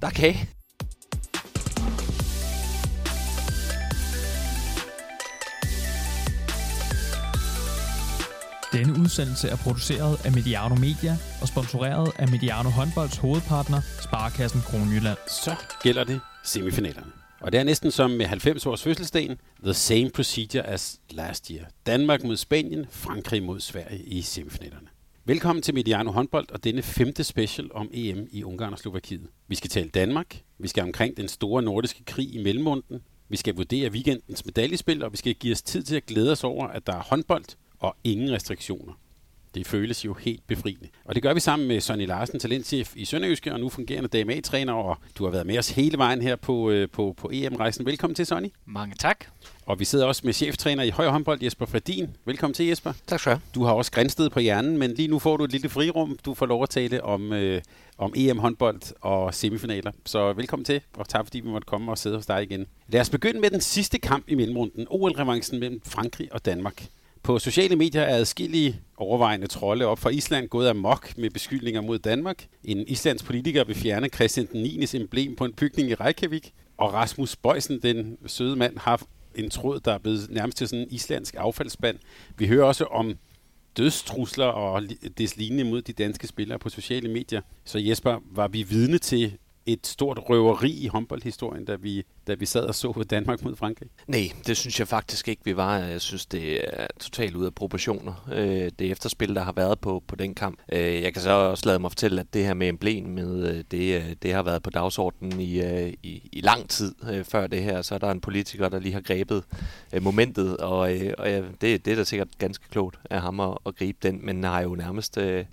Der er kage. Denne udsendelse er produceret af Mediano Media og sponsoreret af Mediano Håndbolds hovedpartner, Sparkassen Kronjylland. Så gælder det semifinalerne. Og det er næsten som med 90 års fødselsdagen. The same procedure as last year. Danmark mod Spanien, Frankrig mod Sverige i semifinalerne. Velkommen til Mediano håndbold og denne femte special om EM i Ungarn og Slovakiet. Vi skal tale Danmark, vi skal omkring den store nordiske krig i Mellemunden, vi skal vurdere weekendens medaljespil, og vi skal give os tid til at glæde os over, at der er håndbold og ingen restriktioner. Det føles jo helt befriende. Og det gør vi sammen med Sonny Larsen, talentchef i Sønderjyske, og nu fungerende DMA-træner, og du har været med os hele vejen her på, øh, på, på EM-rejsen. Velkommen til, Sonny. Mange tak. Og vi sidder også med cheftræner i højre håndbold, Jesper Fredin. Velkommen til, Jesper. Tak skal du have. Du har også grænsted på hjernen, men lige nu får du et lille frirum. Du får lov at tale om, øh, om EM-håndbold og semifinaler. Så velkommen til, og tak fordi vi måtte komme og sidde hos dig igen. Lad os begynde med den sidste kamp i mellemrunden. OL-revancen mellem Frankrig og Danmark. På sociale medier er adskillige overvejende trolde op fra Island gået amok med beskyldninger mod Danmark. En islands politiker vil fjerne Christian den 9. emblem på en bygning i Reykjavik. Og Rasmus Bøjsen, den søde mand, har en tråd, der er blevet nærmest til sådan en islandsk affaldsspand. Vi hører også om dødstrusler og des lignende mod de danske spillere på sociale medier. Så Jesper, var vi vidne til et stort røveri i håndboldhistorien, da vi, da vi sad og så Danmark mod Frankrig? Nej, det synes jeg faktisk ikke, vi var. Jeg synes, det er totalt ud af proportioner. Øh, det efterspil, der har været på, på den kamp. Øh, jeg kan så også lade mig fortælle, at det her med emblen, med, øh, det, øh, det har været på dagsordenen i, øh, i, i lang tid før det her. Så er der en politiker, der lige har grebet momentet, og, og ja, det, det er da sikkert ganske klogt af ham at, at gribe den, men har jo nærmest øh,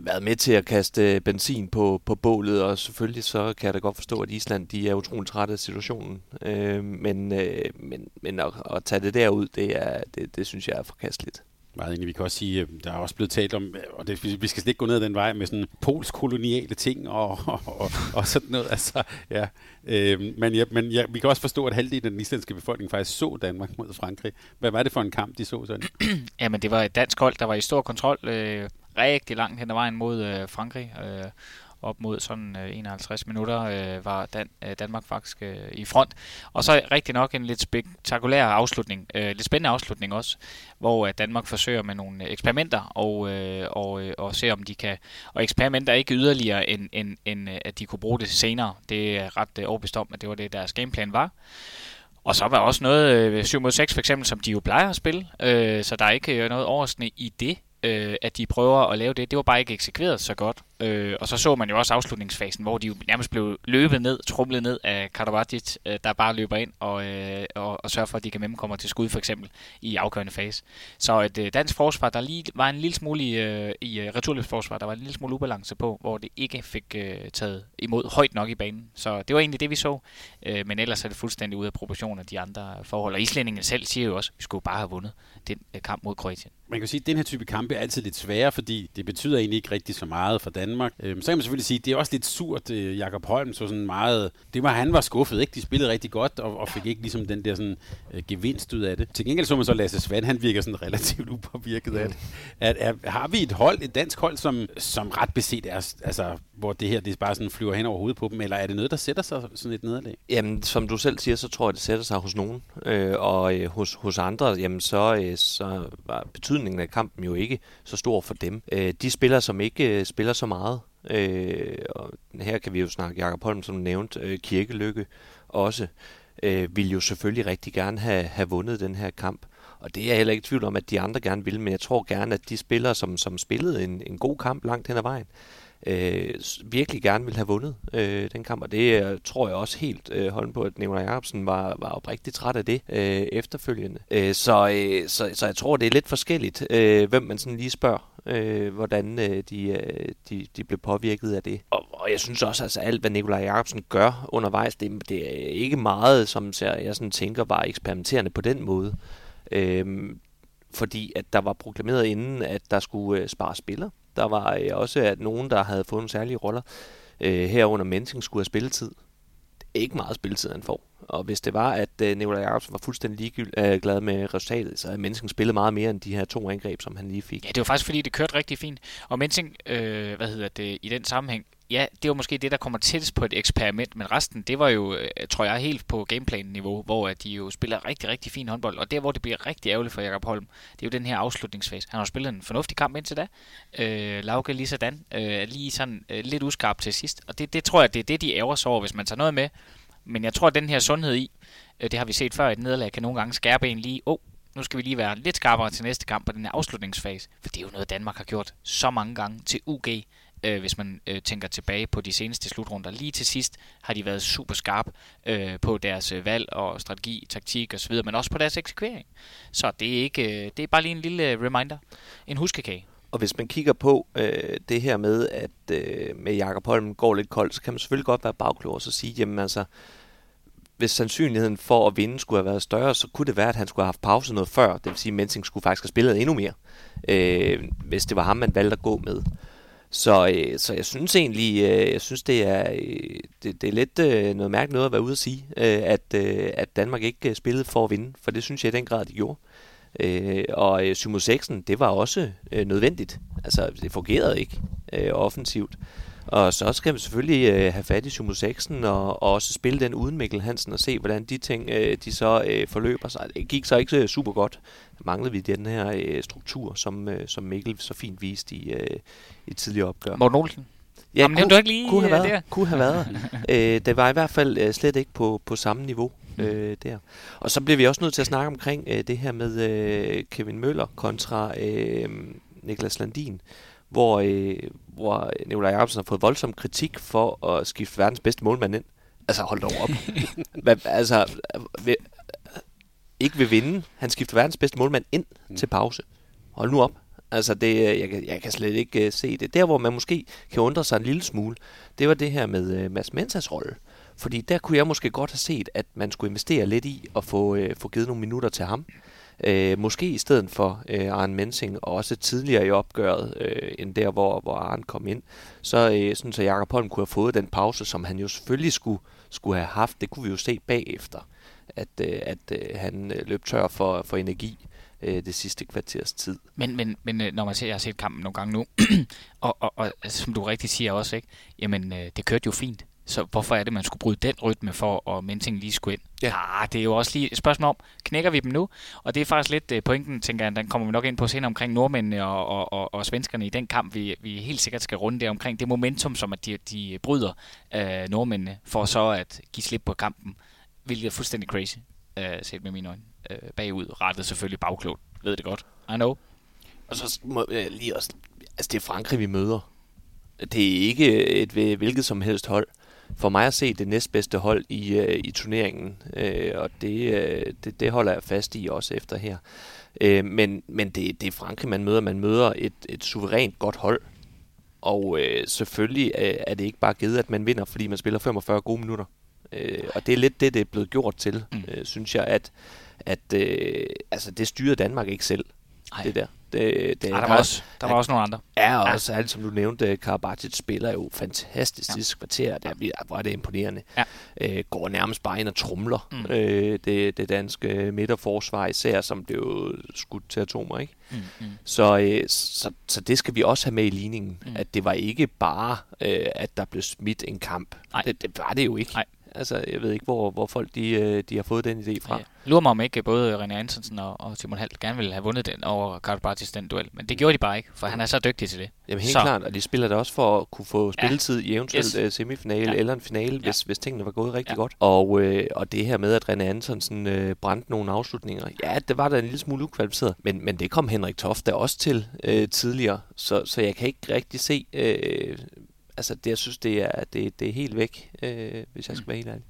været med til at kaste benzin på, på bålet, og selvfølgelig så kan jeg da godt forstå, at Island de er utroligt trætte af situationen. Øh, men øh, men, men at, at tage det derud, det, er, det, det synes jeg er forkasteligt meget enig. Vi kan også sige, der er også blevet talt om, og det, vi skal slet ikke gå ned ad den vej med sådan polsk-koloniale ting og, og, og, og sådan noget. Altså, ja. øh, men ja, men ja, vi kan også forstå, at halvdelen af den islandske befolkning faktisk så Danmark mod Frankrig. Hvad var det for en kamp, de så sådan? Jamen, det var et dansk hold, der var i stor kontrol. Øh, rigtig langt hen ad vejen mod øh, Frankrig. Øh, op mod sådan øh, 51 minutter øh, var Dan, øh, Danmark faktisk øh, i front. Og så rigtig nok en lidt spektakulær afslutning, øh, lidt spændende afslutning også, hvor øh, Danmark forsøger med nogle eksperimenter og, øh, og, øh, og ser om de kan, og eksperimenter ikke yderligere end, end, end øh, at de kunne bruge det senere. Det er ret øh, overbevist om, at det var det deres gameplan var. Og så var også noget øh, 7 mod 6 for eksempel, som de jo plejer at spille, øh, så der er ikke øh, noget overraskende i det øh, at de prøver at lave det. Det var bare ikke eksekveret så godt. Øh, og så så man jo også afslutningsfasen, hvor de jo nærmest blev løbet ned, trumlet ned af Karabatic, øh, der bare løber ind og, øh, og, og sørger for, at de kan kommer til skud for eksempel i afgørende fase. Så et øh, dansk forsvar, der lige var en lille smule i, øh, i øh, returløbsforsvar, der var en lille smule ubalance på, hvor det ikke fik øh, taget imod højt nok i banen. Så det var egentlig det, vi så. Øh, men ellers er det fuldstændig ude af proportioner de andre forhold. Og islændingen selv siger jo også, at vi skulle bare have vundet den øh, kamp mod Kroatien. Man kan sige, at den her type kampe er altid lidt svære, fordi det betyder egentlig ikke rigtig så meget for Danmark. Øhm, så kan man selvfølgelig sige, at det er også lidt surt. Øh, Jakob Holm så sådan meget... Det var, han var skuffet, ikke? De spillede rigtig godt, og, og fik ikke ligesom den der sådan, øh, gevinst ud af det. Til gengæld så man så Lasse Svand, han virker sådan relativt upåvirket af det. At, at, har vi et hold, et dansk hold, som, som ret beset er, altså, hvor det her det bare sådan flyver hen over hovedet på dem, eller er det noget, der sætter sig sådan et nederlag? Jamen, som du selv siger, så tror jeg, det sætter sig hos nogen. Øh, og øh, hos, hos andre, jamen, så, øh, så var betydningen af kampen jo ikke så stor for dem. Øh, de spiller, som ikke øh, spiller så meget, øh, og her kan vi jo snakke Jakob Holm, som nævnt, øh, Kirkelykke også, øh, vil jo selvfølgelig rigtig gerne have, have vundet den her kamp. Og det er jeg heller ikke i tvivl om, at de andre gerne vil, men jeg tror gerne, at de spillere, som, som spillede en, en god kamp langt hen ad vejen, øh, virkelig gerne ville have vundet øh, den kamp, og det øh, tror jeg også helt øh, holden på, at Nikolaj Jacobsen var, var oprigtigt træt af det øh, efterfølgende. Øh, så, øh, så, så jeg tror, det er lidt forskelligt, øh, hvem man sådan lige spørger, øh, hvordan øh, de, øh, de, de blev påvirket af det. Og, og jeg synes også, at altså, alt, hvad Nikolaj Jacobsen gør undervejs, det, det er ikke meget, som jeg sådan tænker, var eksperimenterende på den måde. Øh, fordi at der var proklameret inden, at der skulle øh, spare spillere. Der var øh, også at nogen, der havde fået nogle særlige roller. Øh, herunder Mensing skulle have spilletid. Ikke meget spilletid, han får. Og hvis det var, at øh, Nikolaj Jacobsen var fuldstændig ligeglad øh, glad med resultatet, så havde Mensing spillet meget mere end de her to angreb, som han lige fik. Ja, det var faktisk fordi, det kørte rigtig fint. Og Mensing, øh, hvad hedder det, i den sammenhæng, ja, det var måske det, der kommer tættest på et eksperiment, men resten, det var jo, øh, tror jeg, helt på gameplan-niveau, hvor at de jo spiller rigtig, rigtig fin håndbold. Og der, hvor det bliver rigtig ærgerligt for Jakob Holm, det er jo den her afslutningsfase. Han har spillet en fornuftig kamp indtil da. Øh, Lauke lige sådan, øh, lige sådan øh, lidt uskarp til sidst. Og det, det tror jeg, det er det, de ærger sig over, hvis man tager noget med. Men jeg tror, at den her sundhed i, øh, det har vi set før, et nederlag kan nogle gange skærpe en lige, åh, oh, nu skal vi lige være lidt skarpere til næste kamp på den her afslutningsfase. For det er jo noget, Danmark har gjort så mange gange til UG øh, hvis man øh, tænker tilbage på de seneste slutrunder. Lige til sidst har de været super skarp øh, på deres øh, valg og strategi, taktik osv., men også på deres eksekvering. Så det er, ikke, øh, det er bare lige en lille øh, reminder, en huskekage. Og hvis man kigger på øh, det her med, at øh, med Jakob Holm går lidt koldt, så kan man selvfølgelig godt være bagklog og så sige, jamen altså, hvis sandsynligheden for at vinde skulle have været større, så kunne det være, at han skulle have haft pause noget før. Det vil sige, at Mensing skulle faktisk have spillet endnu mere, øh, hvis det var ham, man valgte at gå med. Så, øh, så jeg synes egentlig, øh, jeg synes det er, øh, det, det er lidt øh, noget mærkeligt noget at være ude at sige, øh, at, øh, at Danmark ikke øh, spillede for at vinde, for det synes jeg i den grad, de gjorde. Øh, og øh, 6 det var også øh, nødvendigt. Altså, det fungerede ikke øh, offensivt. Og så skal vi selvfølgelig øh, have fat i Sumo 6'en og, og også spille den uden Mikkel Hansen og se, hvordan de ting øh, de så øh, forløber sig. Det gik så ikke øh, super godt. Manglede vi den her øh, struktur, som, øh, som Mikkel så fint viste i, øh, i tidligere opgør. Morten Olsen? Ja, Jamen, kunne, du ikke lige kunne have været. Der? Kunne have været. øh, det var i hvert fald øh, slet ikke på, på samme niveau mm. øh, der. Og så blev vi også nødt til at snakke omkring øh, det her med øh, Kevin Møller kontra øh, Niklas Landin hvor, øh, hvor Nikolaj Jacobsen har fået voldsom kritik for at skifte verdens bedste målmand ind. Altså, hold dog op. Hvad, altså, ved, ikke vil vinde. Han skifter verdens bedste målmand ind mm. til pause. Hold nu op. Altså, det, jeg, jeg kan slet ikke uh, se det. Der, hvor man måske kan undre sig en lille smule, det var det her med uh, Mads Mensas rolle. Fordi der kunne jeg måske godt have set, at man skulle investere lidt i at få, uh, få givet nogle minutter til ham. Øh, måske i stedet for øh, Arne Mensing, og også tidligere i opgøret, øh, end der, hvor, hvor Arne kom ind, så øh, sådan, så Jakob Holm kunne have fået den pause, som han jo selvfølgelig skulle, skulle have haft. Det kunne vi jo se bagefter, at, øh, at øh, han øh, løb tør for, for energi øh, det sidste kvarters tid. Men, men, men når man ser, jeg har set kampen nogle gange nu, og, og, og som du rigtig siger også, ikke? jamen øh, det kørte jo fint. Så hvorfor er det, man skulle bryde den rytme for, at Menting lige skulle ind? Ja. Ah, det er jo også lige et spørgsmål om, knækker vi dem nu? Og det er faktisk lidt uh, pointen, tænker jeg, den kommer vi nok ind på senere omkring nordmændene og, og, og, og svenskerne i den kamp, vi, vi helt sikkert skal runde der omkring det momentum, som at de, de bryder uh, nordmændene, for så at give slip på kampen, hvilket er fuldstændig crazy, uh, set med mine øjne. Uh, bagud, rettet selvfølgelig bagklogt, ved det godt, I know. Og så må jeg lige også, altså det er Frankrig, vi møder. Det er ikke et øh, hvilket som helst hold for mig at se det næstbedste hold i, øh, i turneringen, øh, og det, øh, det, det holder jeg fast i også efter her. Øh, men men det, det er Frankrig, man møder. Man møder et, et suverænt godt hold, og øh, selvfølgelig øh, er det ikke bare givet, at man vinder, fordi man spiller 45 gode minutter. Øh, og det er lidt det, det er blevet gjort til, mm. øh, synes jeg, at, at øh, altså, det styrer Danmark ikke selv, Ej. det der. Det, det, Ej, der, var også, der var også nogle andre. Ja, og ja. også alt, som du nævnte, Karabatic spiller jo fantastisk ja. kvarter. Der bliver, hvor er det imponerende. Ja. Øh, går nærmest bare ind og trumler mm. øh, det, det danske midterforsvar især, som blev skudt til atomer. Ikke? Mm, mm. Så, øh, så, så det skal vi også have med i ligningen. Mm. At det var ikke bare, øh, at der blev smidt en kamp. Det, det var det jo ikke. Nej. Altså, jeg ved ikke, hvor, hvor folk de, øh, de har fået den idé fra. Ja. Lurer mig om ikke både René Antonsen og, og Simon Halt gerne ville have vundet den over Carl Bartis den duel, men det gjorde de bare ikke, for han er så dygtig til det. Jamen helt så. klart, og de spiller det også for at kunne få spilletid ja. i eventuelt yes. Øh, semifinale ja. eller en finale, ja. hvis, hvis tingene var gået rigtig ja. godt. Og, øh, og det her med, at René Antonsen øh, brændte nogle afslutninger, ja, det var da en lille smule ukvalificeret, men, men det kom Henrik Toft da også til øh, tidligere, så, så jeg kan ikke rigtig se... Øh, altså, det, jeg synes, det er, det, det er helt væk, øh, hvis jeg skal være helt ærlig.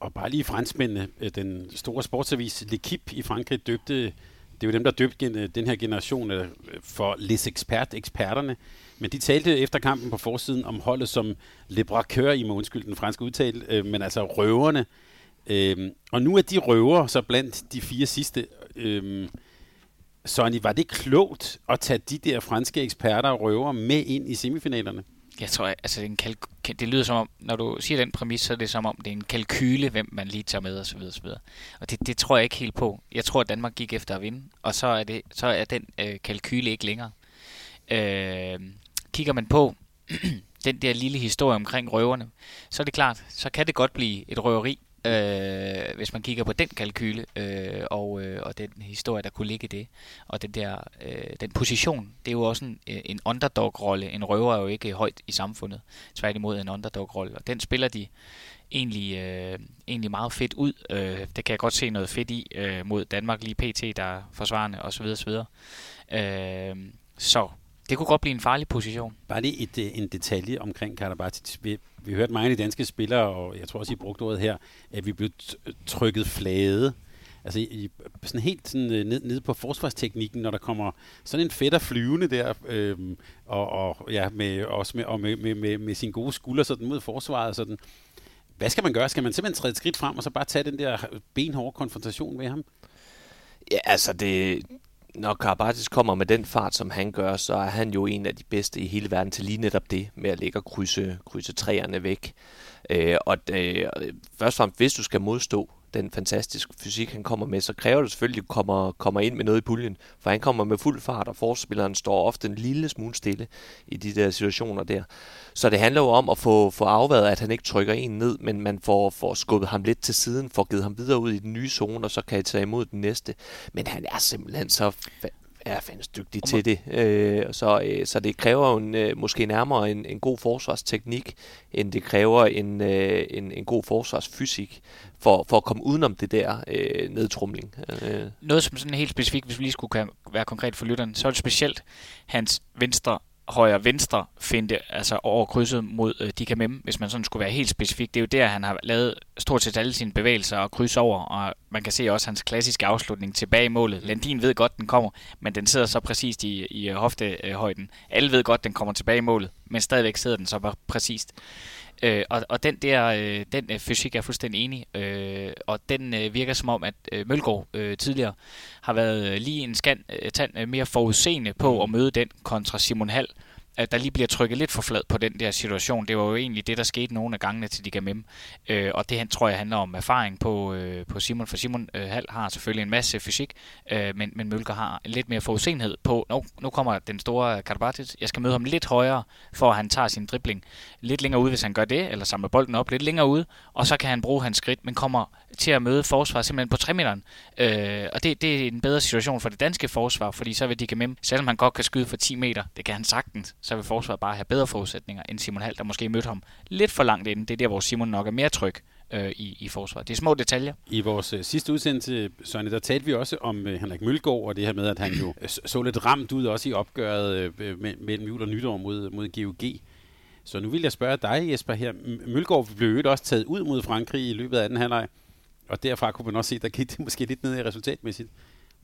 Og bare lige franskmændene, øh, den store sportsavis L'Equipe i Frankrig døbte, det er jo dem, der døbte øh, den her generation øh, for Les Expert, eksperterne. Men de talte efter kampen på forsiden om holdet som Le Braqueur, I må undskylde den franske udtale, men altså røverne. Øhm, og nu er de røver så blandt de fire sidste. Øhm, Sonny, var det klogt at tage de der franske eksperter og røver med ind i semifinalerne? Jeg tror, altså det, er en kalk- det lyder som om, når du siger den præmis, så er det som om, det er en kalkyle, hvem man lige tager med osv. osv. Og det, det tror jeg ikke helt på. Jeg tror, at Danmark gik efter at vinde, og så er, det, så er den øh, kalkyle ikke længere. Øh, kigger man på den der lille historie omkring røverne, så er det klart, så kan det godt blive et røveri, øh, hvis man kigger på den kalkyle øh, og, øh, og den historie, der kunne ligge i det. Og den der øh, den position, det er jo også en, øh, en underdog-rolle. En røver er jo ikke højt i samfundet, tværtimod en underdog-rolle. Og den spiller de egentlig, øh, egentlig meget fedt ud. Øh, det kan jeg godt se noget fedt i øh, mod Danmark lige pt, der er forsvarende osv. osv. Øh, så det kunne godt blive en farlig position. Bare lige et, øh, en detalje omkring Karabatic. Vi, hørte hørt mange af de danske spillere, og jeg tror også, I brugte ordet her, at vi blev trykket flade. Altså i, sådan helt sådan, øh, ned, ned på forsvarsteknikken, når der kommer sådan en fætter flyvende der, øhm, og, og, ja, med, også med, og med, med, med, med sin gode skulder sådan mod forsvaret. Sådan. Hvad skal man gøre? Skal man simpelthen træde et skridt frem, og så bare tage den der benhårde konfrontation med ham? Ja, altså det, når Karabatis kommer med den fart, som han gør, så er han jo en af de bedste i hele verden til lige netop det, med at ligge og krydse, krydse træerne væk. Øh, og øh, først og fremmest, hvis du skal modstå den fantastiske fysik, han kommer med, så kræver det selvfølgelig, at kommer, kommer ind med noget i puljen. For han kommer med fuld fart, og forspilleren står ofte en lille smule stille i de der situationer der. Så det handler jo om at få, få afværet, at han ikke trykker en ned, men man får, får skubbet ham lidt til siden, får givet ham videre ud i den nye zone, og så kan jeg tage imod den næste. Men han er simpelthen så er fandens dygtig til det. Øh, så, øh, så det kræver jo en, øh, måske nærmere en, en god forsvarsteknik, end det kræver en, øh, en, en god forsvarsfysik for, for at komme udenom det der øh, nedtrumling. Øh. Noget som sådan helt specifikt, hvis vi lige skulle være konkret for lytteren, så er det specielt hans venstre højre-venstre finte, altså over krydset mod øh, Dikamem, hvis man sådan skulle være helt specifik. Det er jo der, han har lavet stort set alle sine bevægelser og kryds over, og man kan se også hans klassiske afslutning tilbage i målet. Landin ved godt, den kommer, men den sidder så præcist i, i øh, hoftehøjden. Alle ved godt, den kommer tilbage i målet, men stadigvæk sidder den så bare præcist. Øh, og, og den der øh, den øh, fysik er jeg fuldstændig enig øh, og den øh, virker som om, at øh, Mølgaard øh, tidligere har været øh, lige en skan øh, tand øh, mere forudseende på at møde den kontra Simon Hall, at der lige bliver trykket lidt for flad på den der situation. Det var jo egentlig det, der skete nogle af gangene til de gav med. Øh, og det tror jeg handler om erfaring på, øh, på Simon. For Simon øh, Hall har selvfølgelig en masse fysik, øh, men, men Mølker har lidt mere forudsenhed på, nu, nu kommer den store Karabatic, jeg skal møde ham lidt højere, for at han tager sin dribling lidt længere ud, hvis han gør det, eller samler bolden op lidt længere ud, og så kan han bruge hans skridt, men kommer til at møde forsvar simpelthen på 3 meteren. Øh, og det, det er en bedre situation for det danske forsvar, fordi så vil de med, selvom han godt kan skyde for 10 meter, det kan han sagtens, så vil forsvaret bare have bedre forudsætninger end Simon Hall, der måske mødte ham lidt for langt inden. Det er der, hvor Simon nok er mere tryg øh, i, i forsvaret. Det er små detaljer. I vores øh, sidste udsendelse, Søren, der talte vi også om øh, Henrik Mølgaard, og det her med, at han jo øh, så lidt ramt ud også i opgøret øh, mellem jul og nytår mod, mod GOG. Så nu vil jeg spørge dig, Jesper, her. Mølgaard blev jo også taget ud mod Frankrig i løbet af den halvleg, og derfra kunne man også se, der gik det måske lidt ned i resultatmæssigt.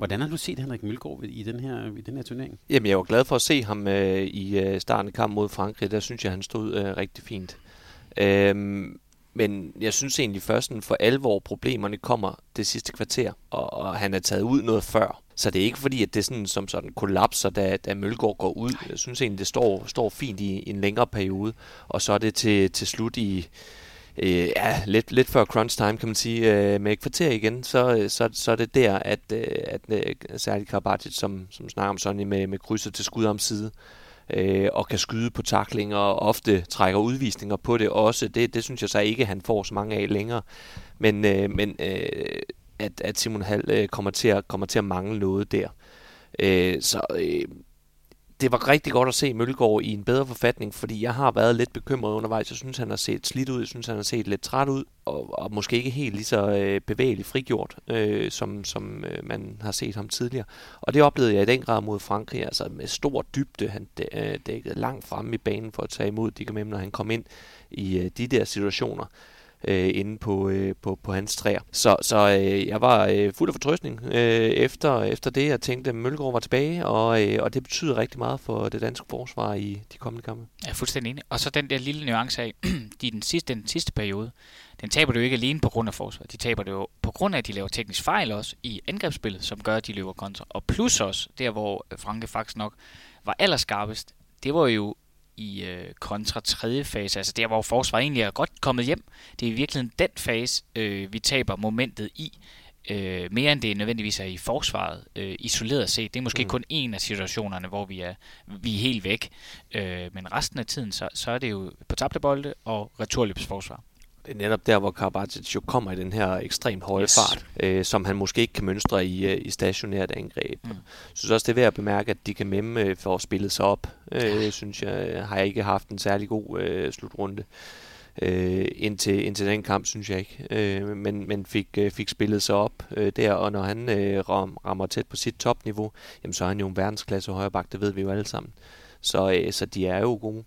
Hvordan har du set Henrik Mølgaard i den her, i den her turnering? Jamen, jeg var glad for at se ham øh, i øh, starten af kampen mod Frankrig. Der synes jeg, han stod øh, rigtig fint. Øhm, men jeg synes egentlig først, for alvor problemerne kommer det sidste kvarter, og, og han er taget ud noget før. Så det er ikke fordi, at det sådan, som sådan kollapser, da, da Mølgaard går ud. Jeg synes egentlig, det står, står fint i, i en længere periode, og så er det til, til slut i øh, ja, lidt, lidt før crunch time, kan man sige, øh, med et kvarter igen, så, øh, så, så er det der, at, øh, at øh, særligt Karabatic, som, som snakker om sådan med, med krydser til skud om side, øh, og kan skyde på taklinger, og ofte trækker udvisninger på det også. Det, det synes jeg så ikke, han får så mange af længere. Men, øh, men øh, at, at Simon Hall øh, kommer, til at, kommer til at mangle noget der. Øh, så øh, det var rigtig godt at se Mølgaard i en bedre forfatning, fordi jeg har været lidt bekymret undervejs. Jeg synes, han har set slidt ud. Jeg synes, han har set lidt træt ud, og, og måske ikke helt lige så øh, bevægeligt frigjort, øh, som, som øh, man har set ham tidligere. Og det oplevede jeg i den grad mod Frankrig, altså med stor dybde. Han øh, dækkede langt fremme i banen for at tage imod Dikamem, når han kom ind i øh, de der situationer øh, inde på, øh, på, på hans træer. Så, så øh, jeg var øh, fuld af fortrøstning øh, efter, efter det. Jeg tænkte, at Mølgaard var tilbage, og, øh, og det betyder rigtig meget for det danske forsvar i de kommende kampe. Jeg er fuldstændig enig. Og så den der lille nuance af, de den sidste, den sidste periode, den taber det jo ikke alene på grund af forsvaret. De taber det jo på grund af, at de laver teknisk fejl også i angrebsspillet, som gør, at de løber kontra. Og plus også, der hvor Franke faktisk nok var allerskarpest, det var jo i øh, kontra tredje fase, altså der hvor forsvaret egentlig er godt kommet hjem. Det er i virkeligheden den fase, øh, vi taber momentet i. øh, mere end det nødvendigvis er i forsvaret, øh, isoleret set. Det er måske mm. kun en af situationerne, hvor vi er, vi er helt væk. Øh, men resten af tiden, så, så er det jo på tabte bolde og returløbsforsvar. Det er netop der, hvor Karabatic jo kommer i den her ekstremt høje yes. fart, øh, som han måske ikke kan mønstre i, øh, i stationært angreb. Mm. Jeg synes også, det er værd at bemærke, at de kan memme øh, for at spille sig op. Øh, synes jeg, har jeg ikke haft en særlig god øh, slutrunde. Øh, indtil, indtil den kamp, synes jeg ikke. Øh, men men fik, øh, fik spillet sig op øh, der, og når han øh, ram, rammer tæt på sit topniveau, jamen, så er han jo en verdensklasse højreback, det ved vi jo alle sammen. Så, øh, så de er jo gode.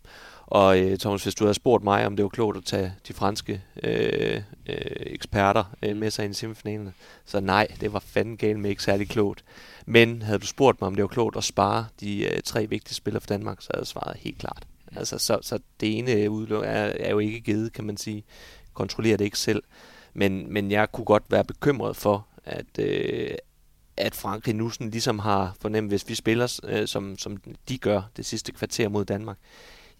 Og øh, Thomas, hvis du havde spurgt mig, om det var klogt at tage de franske øh, øh, eksperter øh, med sig ind i semifinalen, så nej, det var fanden galt med ikke særlig klogt. Men havde du spurgt mig, om det var klogt at spare de øh, tre vigtige spillere for Danmark, så havde jeg svaret helt klart. Altså, så, så det ene udeluk er, er jo ikke givet, kan man sige. Kontrollerer det ikke selv. Men, men jeg kunne godt være bekymret for, at, øh, at Frankrig nu sådan ligesom har fornemt, hvis vi spiller, øh, som, som de gør det sidste kvarter mod Danmark,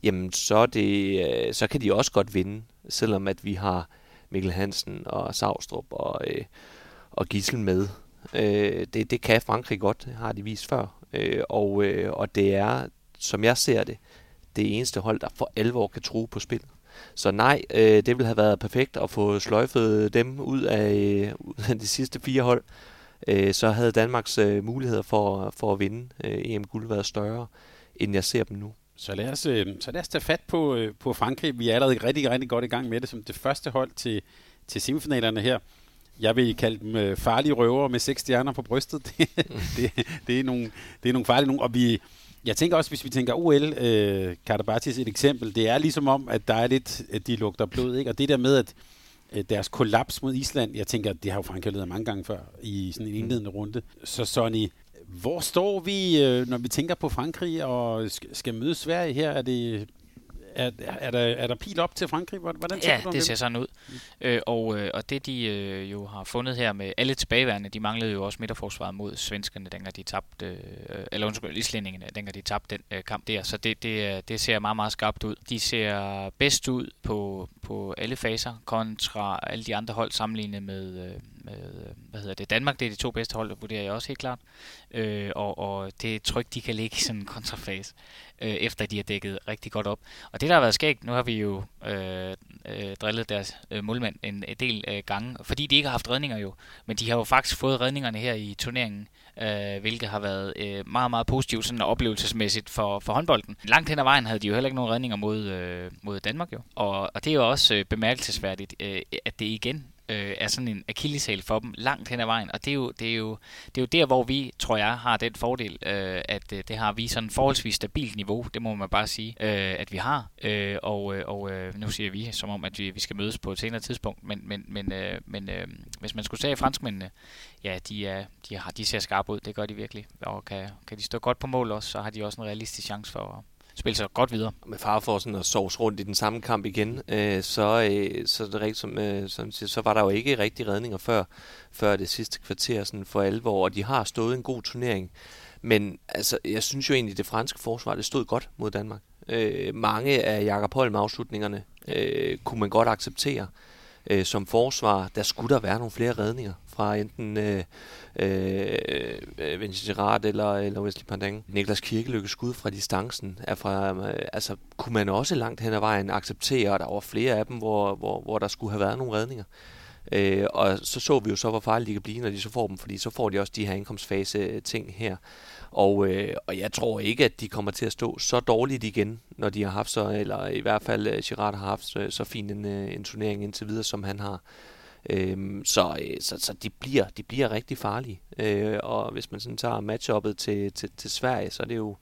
jamen så, det, øh, så kan de også godt vinde, selvom at vi har Mikkel Hansen og Savstrup og, øh, og Gissel med. Øh, det, det kan Frankrig godt, har de vist før. Øh, og, øh, og det er, som jeg ser det, det eneste hold, der for alvor kan tro på spillet. Så nej, øh, det ville have været perfekt at få sløjfet dem ud af, øh, ud af de sidste fire hold. Øh, så havde Danmarks øh, muligheder for, for at vinde øh, EM-guld været større, end jeg ser dem nu. Så lad os, øh, så lad os tage fat på, øh, på Frankrig. Vi er allerede rigtig, rigtig godt i gang med det som det første hold til, til semifinalerne her. Jeg vil kalde dem øh, farlige røver med seks stjerner på brystet. det, det, det, er nogle, det er nogle farlige nogle. Og vi, jeg tænker også, hvis vi tænker OL, øh, Karabatis et eksempel, det er ligesom om, at der er lidt, at de lugter blod. Ikke? Og det der med, at øh, deres kollaps mod Island, jeg tænker, det har jo Frankrig ledet mange gange før i sådan en indledende runde. Så Sonny, hvor står vi, øh, når vi tænker på Frankrig og skal møde Sverige her? Er det er, er, der, er der pil op til Frankrig? Hvordan ja, du det ser sådan ud. Øh, og, øh, og det de øh, jo har fundet her med alle tilbageværende, de manglede jo også midterforsvaret mod svenskerne, dengang de tabte, øh, eller undskyld, islændingene, dengang de tabte den øh, kamp der. Så det, det, det ser meget, meget skarpt ud. De ser bedst ud på, på alle faser kontra alle de andre hold sammenlignet med, øh, med øh, hvad hedder det, Danmark. Det er de to bedste hold, vurderer jeg også helt klart. Øh, og, og det tryk, de kan ligge i sådan en kontrafase øh, efter de har dækket rigtig godt op. Og det, der har været skægt, nu har vi jo øh, øh, drillet deres øh, målmand en, en del øh, gange, fordi de ikke har haft redninger jo, men de har jo faktisk fået redningerne her i turneringen, øh, hvilket har været øh, meget, meget positivt sådan oplevelsesmæssigt for, for håndbolden. Langt hen ad vejen havde de jo heller ikke nogen redninger mod, øh, mod Danmark jo, og, og det er jo også øh, bemærkelsesværdigt, øh, at det igen øh, er sådan en akilleshæl for dem langt hen ad vejen. Og det er jo, det er jo, det er jo der, hvor vi, tror jeg, har den fordel, øh, at øh, det har vi sådan forholdsvis stabilt niveau, det må man bare sige, øh, at vi har. Øh, og øh, og øh, nu siger vi, som om, at vi, vi skal mødes på et senere tidspunkt, men, men, men, øh, men øh, hvis man skulle sige franskmændene, ja, de, er, de, har, de ser skarpe ud, det gør de virkelig. Og kan, kan de stå godt på mål også, så har de også en realistisk chance for at spille sig godt videre. Med far for sådan at sovs rundt i den samme kamp igen, øh, så, øh, så, det rigtigt, som, øh, som siger, så var der jo ikke rigtig redninger før, før det sidste kvarter sådan for alvor, og de har stået en god turnering. Men altså, jeg synes jo egentlig, det franske forsvar det stod godt mod Danmark. Øh, mange af Jakob Holm afslutningerne øh, kunne man godt acceptere øh, som forsvar. Der skulle der være nogle flere redninger fra enten øh, øh, øh, Vincent Gerard eller, eller Wesley Pandang. Niklas Kirkelykkes skud fra distancen er fra, øh, altså, kunne man også langt hen ad vejen acceptere, og der var flere af dem, hvor, hvor, hvor der skulle have været nogle redninger. Øh, og så så vi jo så, hvor farlige de kan blive, når de så får dem, fordi så får de også de her indkomstfase øh, ting her. Og, øh, og jeg tror ikke, at de kommer til at stå så dårligt igen, når de har haft så, eller i hvert fald øh, Girard har haft så, så fin en, en turnering indtil videre, som han har. Øhm, så, øh, så, så de, bliver, de bliver rigtig farlige. Øh, og hvis man sådan tager matchuppet til, til, til Sverige, så er det jo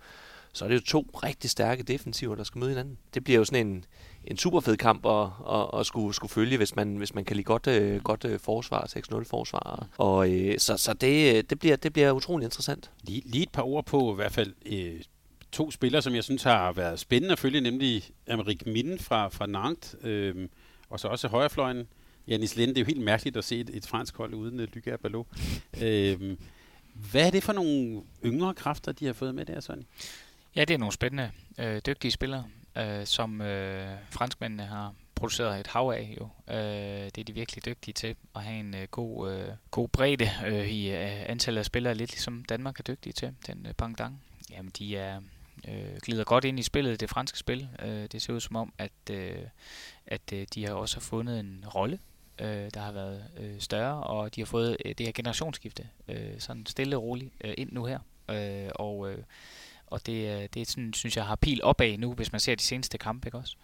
så er det jo to rigtig stærke defensiver, der skal møde hinanden. Det bliver jo sådan en, en super fed kamp at, at, at skulle, skulle følge, hvis man, hvis man kan lide godt, øh, godt øh, forsvar, 6-0 forsvar. Og, øh, så så det, øh, det, bliver, det bliver utrolig interessant. Lige, lige et par ord på i hvert fald øh, to spillere, som jeg synes har været spændende at følge, nemlig Amerik Minden fra, fra Nantes, øh, og så også højrefløjen, Janis Linde. Det er jo helt mærkeligt at se et, et fransk hold uden uh, Lykke Ballot. øhm, hvad er det for nogle yngre kræfter, de har fået med der, Sonny? Ja, det er nogle spændende, øh, dygtige spillere, øh, som øh, franskmændene har produceret et hav af jo. Øh, det er de virkelig dygtige til at have en øh, god, øh, god bredde øh, i øh, antallet af spillere, lidt ligesom Danmark er dygtige til, den øh, pangdang. Jamen, de er, øh, glider godt ind i spillet, det franske spil. Øh, det ser ud som om, at, øh, at øh, de har også fundet en rolle, øh, der har været øh, større, og de har fået øh, det her generationsskifte, øh, sådan stille og roligt, øh, ind nu her. Øh, og øh, og det, øh, det er sådan, synes jeg har pil opad nu, hvis man ser de seneste kampe, ikke også?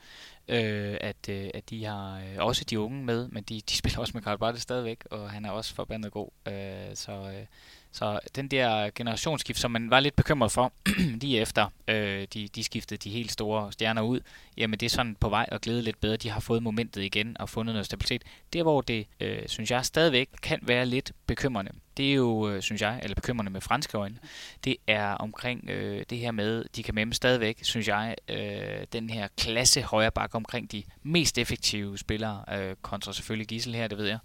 Øh, at, øh, at de har øh, også de unge med, men de, de spiller også med Carl Bartel stadigvæk, og han er også forbandet god. Øh, så, øh, så den der generationsskift, som man var lidt bekymret for lige efter øh, de, de skiftede de helt store stjerner ud, jamen det er sådan på vej at glæde lidt bedre. De har fået momentet igen og fundet noget stabilitet. Det hvor det, øh, synes jeg, stadigvæk kan være lidt bekymrende, det er jo, øh, synes jeg, eller bekymrende med franske øjne, det er omkring øh, det her med, de kan med stadigvæk, synes jeg, øh, den her klasse højre bakke omkring de mest effektive spillere, øh, kontra selvfølgelig Gissel her, det ved jeg,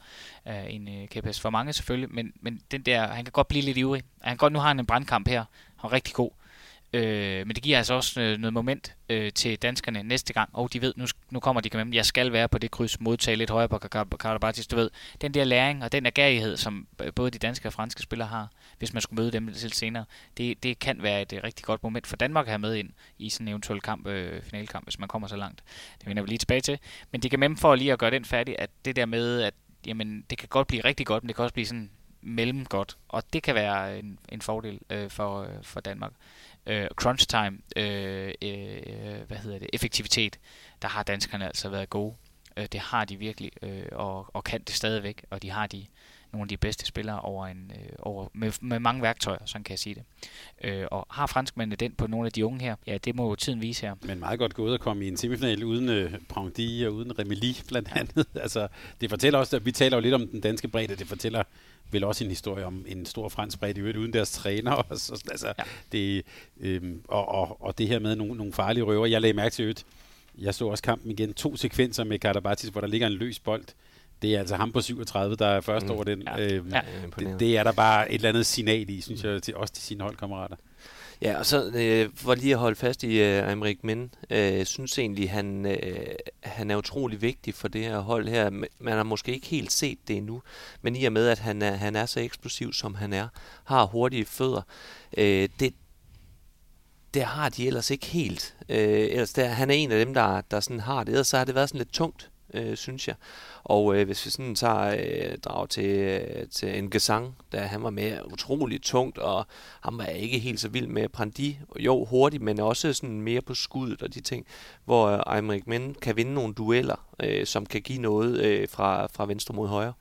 øh, en øh, KPS for mange selvfølgelig, men, men den der, han kan godt blive lidt ivrig. Han kan godt, nu har han en brandkamp her, han er rigtig god, Øh, men det giver altså også øh, noget moment øh, til danskerne næste gang. Og de ved, nu, nu kommer de med, jeg skal være på det kryds, modtage lidt højere på Karabatis. Du ved, den der læring og den agerighed, som øh, både de danske og franske spillere har, hvis man skulle møde dem lidt senere, det, det kan være et, et rigtig godt moment for Danmark at have med ind i sådan en eventuel kamp, øh, finalkamp, hvis man kommer så langt. Det vender vi lige tilbage til. Men de kan med for lige at gøre den færdig, at det der med, at jamen, det kan godt blive rigtig godt, men det kan også blive sådan mellem godt. Og det kan være en, en fordel øh, for, øh, for Danmark øh, crunch time, øh, øh, hvad hedder det, effektivitet, der har danskerne altså været gode. Øh, det har de virkelig, øh, og, og kan det stadigvæk, og de har de nogle af de bedste spillere over en, øh, over, med, med mange værktøjer, sådan kan jeg sige det. Øh, og har franskmændene den på nogle af de unge her? Ja, det må jo tiden vise her. Men meget godt gået at komme i en semifinal uden øh, Prandi og uden Remeli blandt andet. altså, det fortæller også, at vi taler jo lidt om den danske bredde, det fortæller vel også en historie om en stor fransk bredde i uden deres træner. Og, så, altså, ja. det, øhm, og, og, og det her med nogle, nogle farlige røver. Jeg lagde mærke til øvrigt, jeg så også kampen igen, to sekvenser med Karabatis, hvor der ligger en løs bold. Det er altså ham på 37, der er først mm. over den. Ja. Øhm, ja. Det, det er der bare et eller andet signal i, synes jeg, til, også til sine holdkammerater. Ja, og så øh, for lige at holde fast i øh, Aymeric Min, øh, synes egentlig, han, øh, han er utrolig vigtig for det her hold her. Man har måske ikke helt set det endnu, men i og med, at han er, han er så eksplosiv, som han er, har hurtige fødder, øh, det, det har de ellers ikke helt. Øh, ellers der, han er en af dem, der, der sådan har det. Ellers så har det været sådan lidt tungt, øh, synes jeg. Og øh, hvis vi sådan tager øh, drag til, øh, til en gesang, der han var med utroligt tungt, og han var ikke helt så vild med Prandi, jo hurtigt, men også sådan mere på skuddet og de ting, hvor øh, Aymeric Men kan vinde nogle dueller, øh, som kan give noget øh, fra, fra venstre mod højre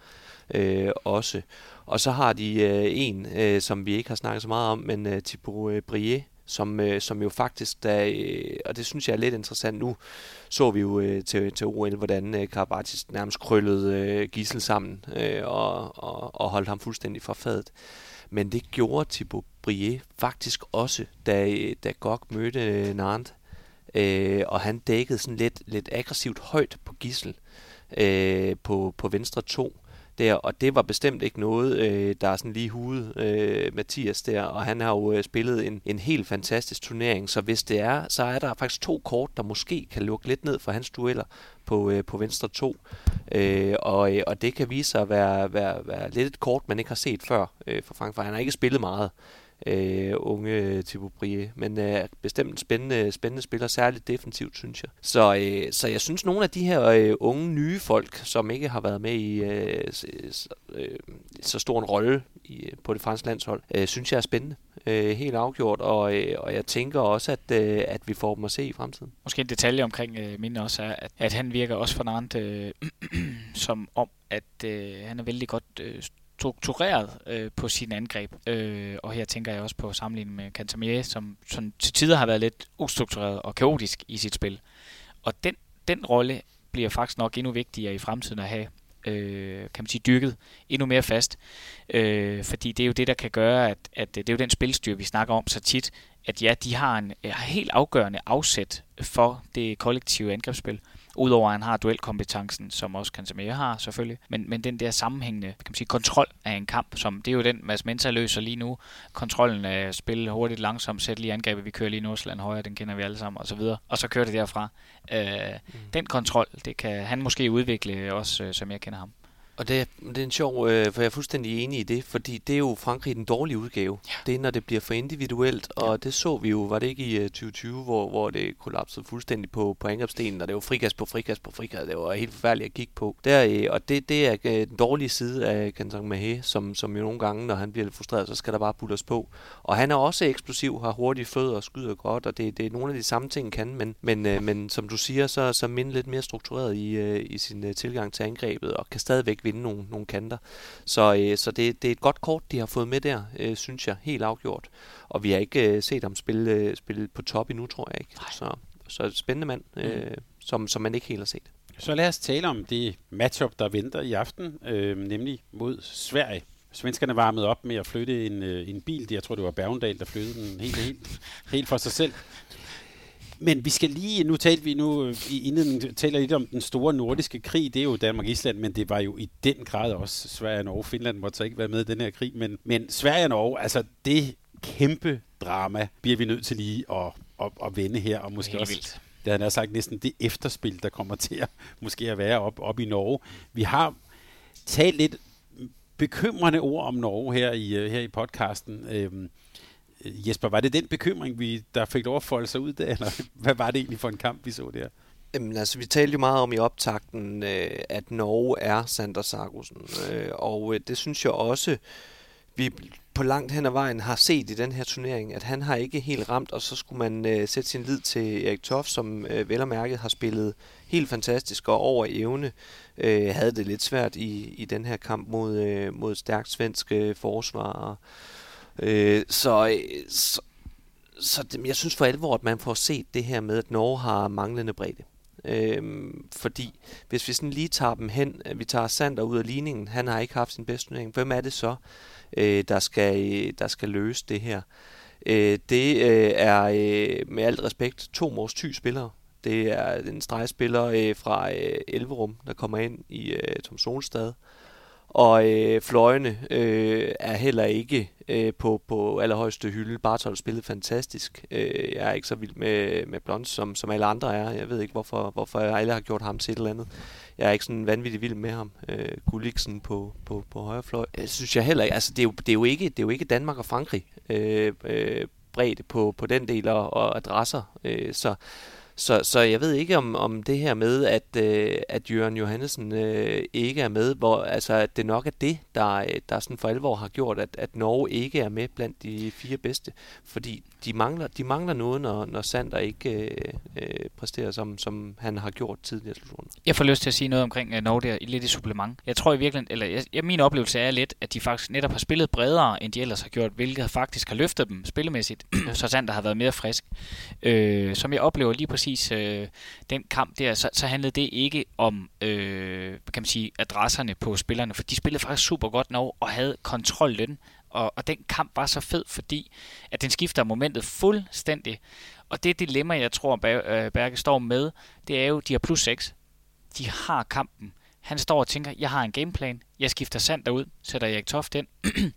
øh, også. Og så har de øh, en, øh, som vi ikke har snakket så meget om, men øh, Thibaut øh, Brie, som, øh, som jo faktisk, da, øh, og det synes jeg er lidt interessant nu, så vi jo øh, til, til OL, hvordan øh, Karabatis nærmest krøllede øh, Gissel sammen øh, og, og, og holdt ham fuldstændig for fadet. Men det gjorde Thibaut Brie faktisk også, da, øh, da Gok mødte øh, Nantes, øh, og han dækkede sådan lidt, lidt aggressivt højt på Gissel øh, på, på venstre to der, og det var bestemt ikke noget, øh, der er sådan lige hudet øh, Mathias der, og han har jo øh, spillet en, en helt fantastisk turnering, så hvis det er, så er der faktisk to kort, der måske kan lukke lidt ned for hans dueller på, øh, på venstre to, øh, og, øh, og det kan vise sig at være, være, være lidt et kort, man ikke har set før øh, for Frank, for han har ikke spillet meget øh, unge Thibaut Brie. Men øh, bestemt en spændende, spændende spiller, særligt defensivt, synes jeg. Så, øh, så jeg synes, nogle af de her øh, unge, nye folk, som ikke har været med i øh, så, øh, så stor en rolle i, øh, på det franske landshold, øh, synes jeg er spændende. Øh, helt afgjort, og, øh, og jeg tænker også, at, øh, at vi får dem at se i fremtiden. Måske en detalje omkring øh, minde også er, at, at han virker også for Nantes øh, som om, at øh, han er vældig godt øh, struktureret øh, på sin angreb. Øh, og her tænker jeg også på sammenligning med Cantamier, som, som til tider har været lidt ustruktureret og kaotisk i sit spil. Og den, den rolle bliver faktisk nok endnu vigtigere i fremtiden at have øh, kan man sige, dyrket endnu mere fast. Øh, fordi det er jo det, der kan gøre, at, at øh, det er jo den spilstyr, vi snakker om så tit, at ja, de har en øh, helt afgørende afsæt for det kollektive angrebsspil. Udover at han har duelkompetencen, som også Casemiro har selvfølgelig. Men, men den der sammenhængende kan man sige, kontrol af en kamp, som det er jo den, Mads Mensa løser lige nu. Kontrollen af at spille hurtigt, langsomt, sætte lige angrebet. Vi kører lige Nordsjælland højre, den kender vi alle sammen, og så videre. Og så kører det derfra. Øh, mm. Den kontrol, det kan han måske udvikle også, øh, som jeg kender ham. Og det, det er en sjov, øh, for jeg er fuldstændig enig i det, fordi det er jo Frankrig den dårlige udgave. Ja. Det er, når det bliver for individuelt, og ja. det så vi jo, var det ikke i uh, 2020, hvor, hvor det kollapsede fuldstændig på, på angrebsstenen, og det var frikast på frikast på frikast, det var helt forfærdeligt at kigge på. Der, øh, og det, det er øh, den dårlige side af Canton Mahé, som, som jo nogle gange, når han bliver lidt frustreret, så skal der bare puttes på. Og han er også eksplosiv, har hurtige fødder og skyder godt, og det, det er nogle af de samme ting, kan, men, men, øh, men som du siger, så, så minder lidt mere struktureret i, øh, i sin øh, tilgang til angrebet, og kan stadigvæk vinde nogle, nogle kanter. Så, øh, så det, det er et godt kort, de har fået med der, øh, synes jeg, helt afgjort. Og vi har ikke øh, set ham spille, øh, spille på top endnu, tror jeg ikke. Så, så spændende mand, øh, mm. som, som man ikke helt har set. Så lad os tale om det matchup, der venter i aften, øh, nemlig mod Sverige. Svenskerne varmede op med at flytte en, øh, en bil. Jeg tror, det var Bergendal, der flyttede den helt, helt, helt for sig selv. Men vi skal lige, nu talte vi nu øh, i indledningen, taler lidt om den store nordiske krig, det er jo Danmark-Island, men det var jo i den grad også Sverige og Norge. Finland måtte så ikke være med i den her krig, men, men Sverige og Norge, altså det kæmpe drama bliver vi nødt til lige at, at, at vende her, og måske Helt også, vildt. det havde sagt, næsten det efterspil, der kommer til at måske at være op, op i Norge. Vi har talt lidt bekymrende ord om Norge her i, øh, her i podcasten. Øhm, Øh, Jesper, var det den bekymring, vi, der fik lov at folde sig ud der, eller hvad var det egentlig for en kamp, vi så der? Jamen, altså, vi talte jo meget om i optakten, øh, at Norge er Sander Sargussen, øh, og øh, det synes jeg også, vi på langt hen ad vejen har set i den her turnering, at han har ikke helt ramt, og så skulle man øh, sætte sin lid til Erik Toff, som øh, vel og mærket har spillet helt fantastisk og over evne. Øh, havde det lidt svært i, i den her kamp mod, øh, mod stærkt svenske øh, Øh, øh, så, så, så det, jeg synes for alvor, at man får set det her med, at Norge har manglende bredde. Øhm, fordi hvis vi sådan lige tager dem hen, vi tager Sander ud af ligningen, han har ikke haft sin bedste turnering, hvem er det så, øh, der, skal, der skal løse det her? Øh, det øh, er øh, med alt respekt to Mors ty spillere. Det er en stregspiller øh, fra øh, Elverum, der kommer ind i øh, Tom Solstad. Og øh, fløjene øh, er heller ikke øh, på, på allerhøjeste hylde. Bartol spillede fantastisk. Øh, jeg er ikke så vild med, med Blons, som, som alle andre er. Jeg ved ikke, hvorfor, hvorfor alle har gjort ham til et eller andet. Jeg er ikke sådan vanvittig vild med ham. Øh, Gulliksen på, på, på højre fløj. Jeg synes jeg heller ikke. Altså, det, er jo, det, er jo ikke, det er jo ikke Danmark og Frankrig øh, øh, bredt på, på den del og, og adresser. Øh, så så, så jeg ved ikke om, om det her med, at, øh, at Jørgen Johannesen øh, ikke er med, hvor altså, at det nok er det, der, øh, der sådan for alvor har gjort, at, at Norge ikke er med blandt de fire bedste. Fordi de mangler, de mangler noget, når, når Sander ikke øh, øh, præsterer, som, som han har gjort tidligere slutrunden. Jeg får lyst til at sige noget omkring øh, Norge der, lidt i supplement. Jeg tror i virkeligheden, eller jeg, jeg, min oplevelse er lidt, at de faktisk netop har spillet bredere, end de ellers har gjort, hvilket faktisk har løftet dem spillemæssigt, så Sander har været mere frisk. Øh, som jeg oplever lige præcis øh, den kamp der, så, så handlede det ikke om, øh, kan man sige, adresserne på spillerne, for de spillede faktisk super godt Norge og havde kontrollen og, og den kamp var så fed, fordi at den skifter momentet fuldstændig. Og det dilemma, jeg tror, Berge øh, står med, det er jo, de har plus 6. De har kampen. Han står og tænker, jeg har en gameplan, jeg skifter sand derud, sætter Erik Toft ind,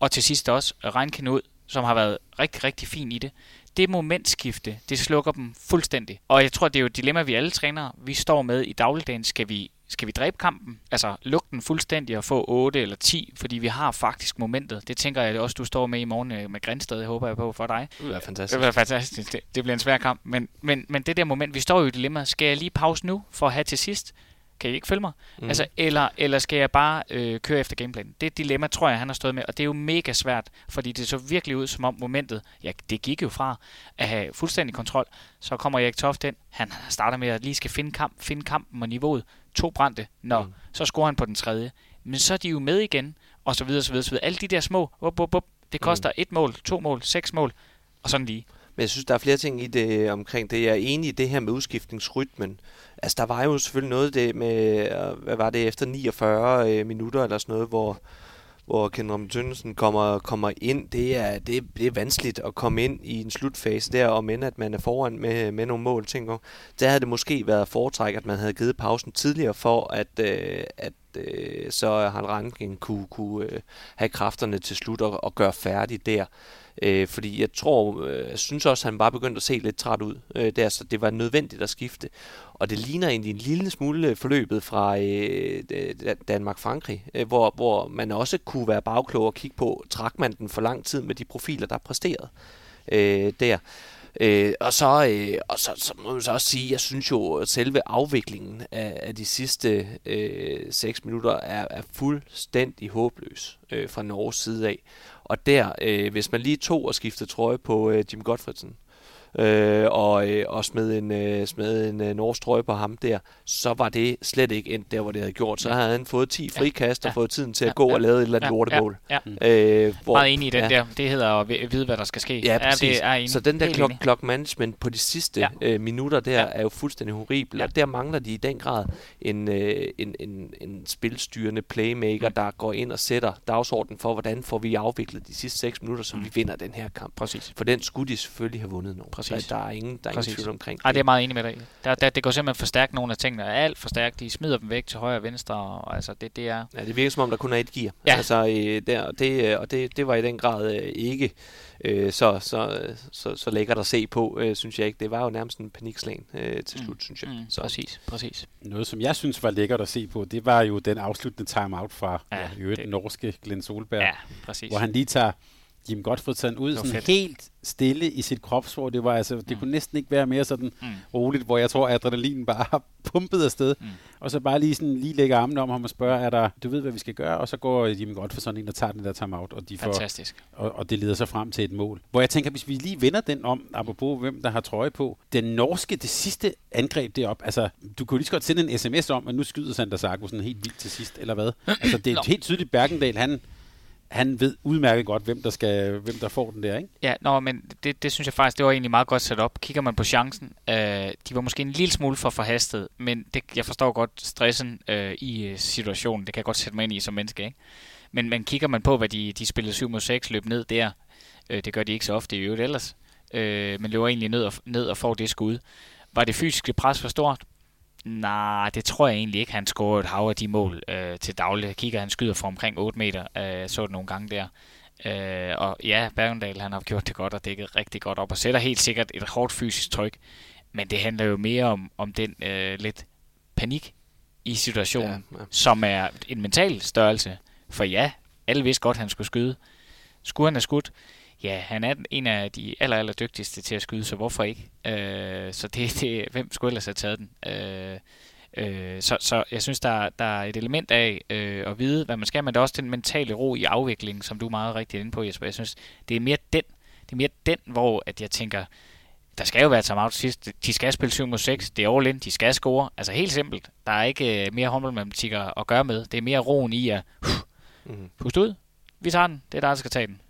og til sidst også Reinken ud, som har været rigtig, rigtig fin i det. Det momentskifte, det slukker dem fuldstændig. Og jeg tror, det er jo et dilemma, vi alle trænere, vi står med i dagligdagen. Skal vi skal vi dræbe kampen? Altså lukke den fuldstændig og få 8 eller 10, fordi vi har faktisk momentet. Det tænker jeg også, du står med i morgen øh, med Grænsted, jeg håber jeg på for dig. Det bliver fantastisk. Det bliver fantastisk. Det, det bliver en svær kamp. Men, men, men det der moment, vi står jo i dilemma. Skal jeg lige pause nu for at have til sidst? Kan I ikke følge mig? Mm. Altså, eller, eller skal jeg bare øh, køre efter gameplanen? Det er et dilemma, tror jeg, han har stået med, og det er jo mega svært, fordi det så virkelig ud som om momentet, ja, det gik jo fra at have fuldstændig kontrol, så kommer Erik Toft ind, han starter med at lige skal finde, kamp, finde kampen og niveauet, to brændte, nå, mm. så scorer han på den tredje. Men så er de jo med igen, og så videre, så videre, så videre. Alle de der små, op, op, op, det koster mm. et mål, to mål, seks mål, og sådan lige. Men jeg synes, der er flere ting i det omkring det. Jeg er enig i det her med udskiftningsrytmen. Altså, der var jo selvfølgelig noget det med, øh, hvad var det, efter 49 øh, minutter eller sådan noget, hvor, hvor Kendram Tønnesen kommer, kommer ind. Det er, det, det er vanskeligt at komme ind i en slutfase der, og men at man er foran med, med nogle mål. Tænker. Der havde det måske været foretræk, at man havde givet pausen tidligere for, at, øh, at øh, så han Ranking kunne, kunne øh, have kræfterne til slut og, og gøre færdig der. Øh, fordi jeg tror, øh, jeg synes også, at han bare begyndte at se lidt træt ud øh, der, så det var nødvendigt at skifte. Og det ligner egentlig en lille smule forløbet fra øh, Danmark-Frankrig, øh, hvor, hvor man også kunne være bagklog og kigge på, trak man den for lang tid med de profiler, der er præsteret øh, der. Øh, og så, øh, og så, så må jeg så også sige, jeg synes jo, at selve afviklingen af, af de sidste øh, 6 minutter er, er fuldstændig håbløs øh, fra Norges side af. Og der, øh, hvis man lige tog og skiftede trøje på øh, Jim Godfredsen, øh, og, øh, og smed en, øh, smed en øh, norsk trøje på ham der, så var det slet ikke endt der, hvor det havde gjort. Så havde han fået 10 frikast ja. og fået tiden til at gå ja. og lave et eller andet ja. lortemål. Ja. Ja. Øh, hvor, Meget enig i den ja. der. Det hedder at vide, hvad der skal ske. Ja, præcis. Ja, det er enig. Så den der clock, clock management på de sidste ja. øh, minutter der ja. er jo fuldstændig horribel. Ja. Og der mangler de i den grad en, øh, en, en, en spilstyrende playmaker, mm. der går ind og sætter dagsordenen for, hvordan får vi afviklet de sidste 6 minutter, så mm. vi vinder den her kamp. Præcis. For den skulle de selvfølgelig have vundet nu. Præcis. Der, der er ingen, der er ingen tvivl omkring Ej, det er meget enig med dig. Der, der, det går simpelthen for stærkt, nogle af tingene er alt for stærkt. De smider dem væk til højre og venstre, og altså det, det er... Ja, det virker som om, der kun er et gear. Ja. Altså, øh, der, det, og det, det var i den grad øh, ikke øh, så, så, så, så lækkert at se på, øh, synes jeg ikke. Det var jo nærmest en panikslagen øh, til slut, mm. synes jeg. Mm, så. Præcis, præcis. Noget, som jeg synes var lækkert at se på, det var jo den afsluttende timeout fra ja, ja, det. norske Glenn Solberg, ja, præcis. hvor han lige tager Jim Godfredsen ud sådan fedt. helt stille i sit kropsprog. Det var altså, det mm. kunne næsten ikke være mere sådan mm. roligt, hvor jeg tror, at adrenalinen bare har pumpet afsted. Mm. Og så bare lige sådan lige lægge armen om ham og spørge, er der, du ved, hvad vi skal gøre? Og så går Jim Godfredsen ind og tager den der timeout. Og, de får, Fantastisk. Og, og, det leder sig frem til et mål. Hvor jeg tænker, hvis vi lige vender den om, apropos hvem der har trøje på. Den norske, det sidste angreb derop, altså, du kunne lige så godt sende en sms om, at nu skyder Sander Sarko sådan helt vildt til sidst, eller hvad? Altså, det er helt tydeligt, Bergendal, han han ved udmærket godt, hvem der, skal, hvem der får den der, ikke? Ja, nå, men det, det synes jeg faktisk, det var egentlig meget godt sat op. Kigger man på chancen, øh, de var måske en lille smule for forhastet, men det, jeg forstår godt stressen øh, i øh, situationen. Det kan jeg godt sætte mig ind i som menneske, ikke? Men, men kigger man på, hvad de, de spillede 7 mod 6, løb ned der, øh, det gør de ikke så ofte i øvrigt ellers, øh, men løber egentlig ned og, ned og får det skud. Var det fysiske pres for stort? Nej, det tror jeg egentlig ikke. Han scorer et hav af de mål øh, til daglig. Kigger, han skyder fra omkring 8 meter. Øh, så det nogle gange der. Øh, og ja, Bergendal han har gjort det godt og dækket rigtig godt op og sætter helt sikkert et hårdt fysisk tryk. Men det handler jo mere om, om den øh, lidt panik i situationen, ja, ja. som er en mental størrelse. For ja, alle vidste godt, han skulle skyde. Skulle han have skudt? Ja, han er en af de aller, aller dygtigste til at skyde, så hvorfor ikke? Øh, så det, det, hvem skulle ellers have taget den? Øh, øh, så, så jeg synes, der, der er et element af øh, at vide, hvad man skal, men der er også den mentale ro i afviklingen, som du er meget rigtigt inde på, Jesper. Jeg synes, det er mere den, det er mere den, hvor at jeg tænker, der skal jo være timeout sidst. De skal spille 7 mod 6. Det er all in. De skal score. Altså helt simpelt. Der er ikke øh, mere håndboldmatematik at gøre med. Det er mere roen i at uh, mm. puste ud. Vi tager den. Det er der, der skal tage den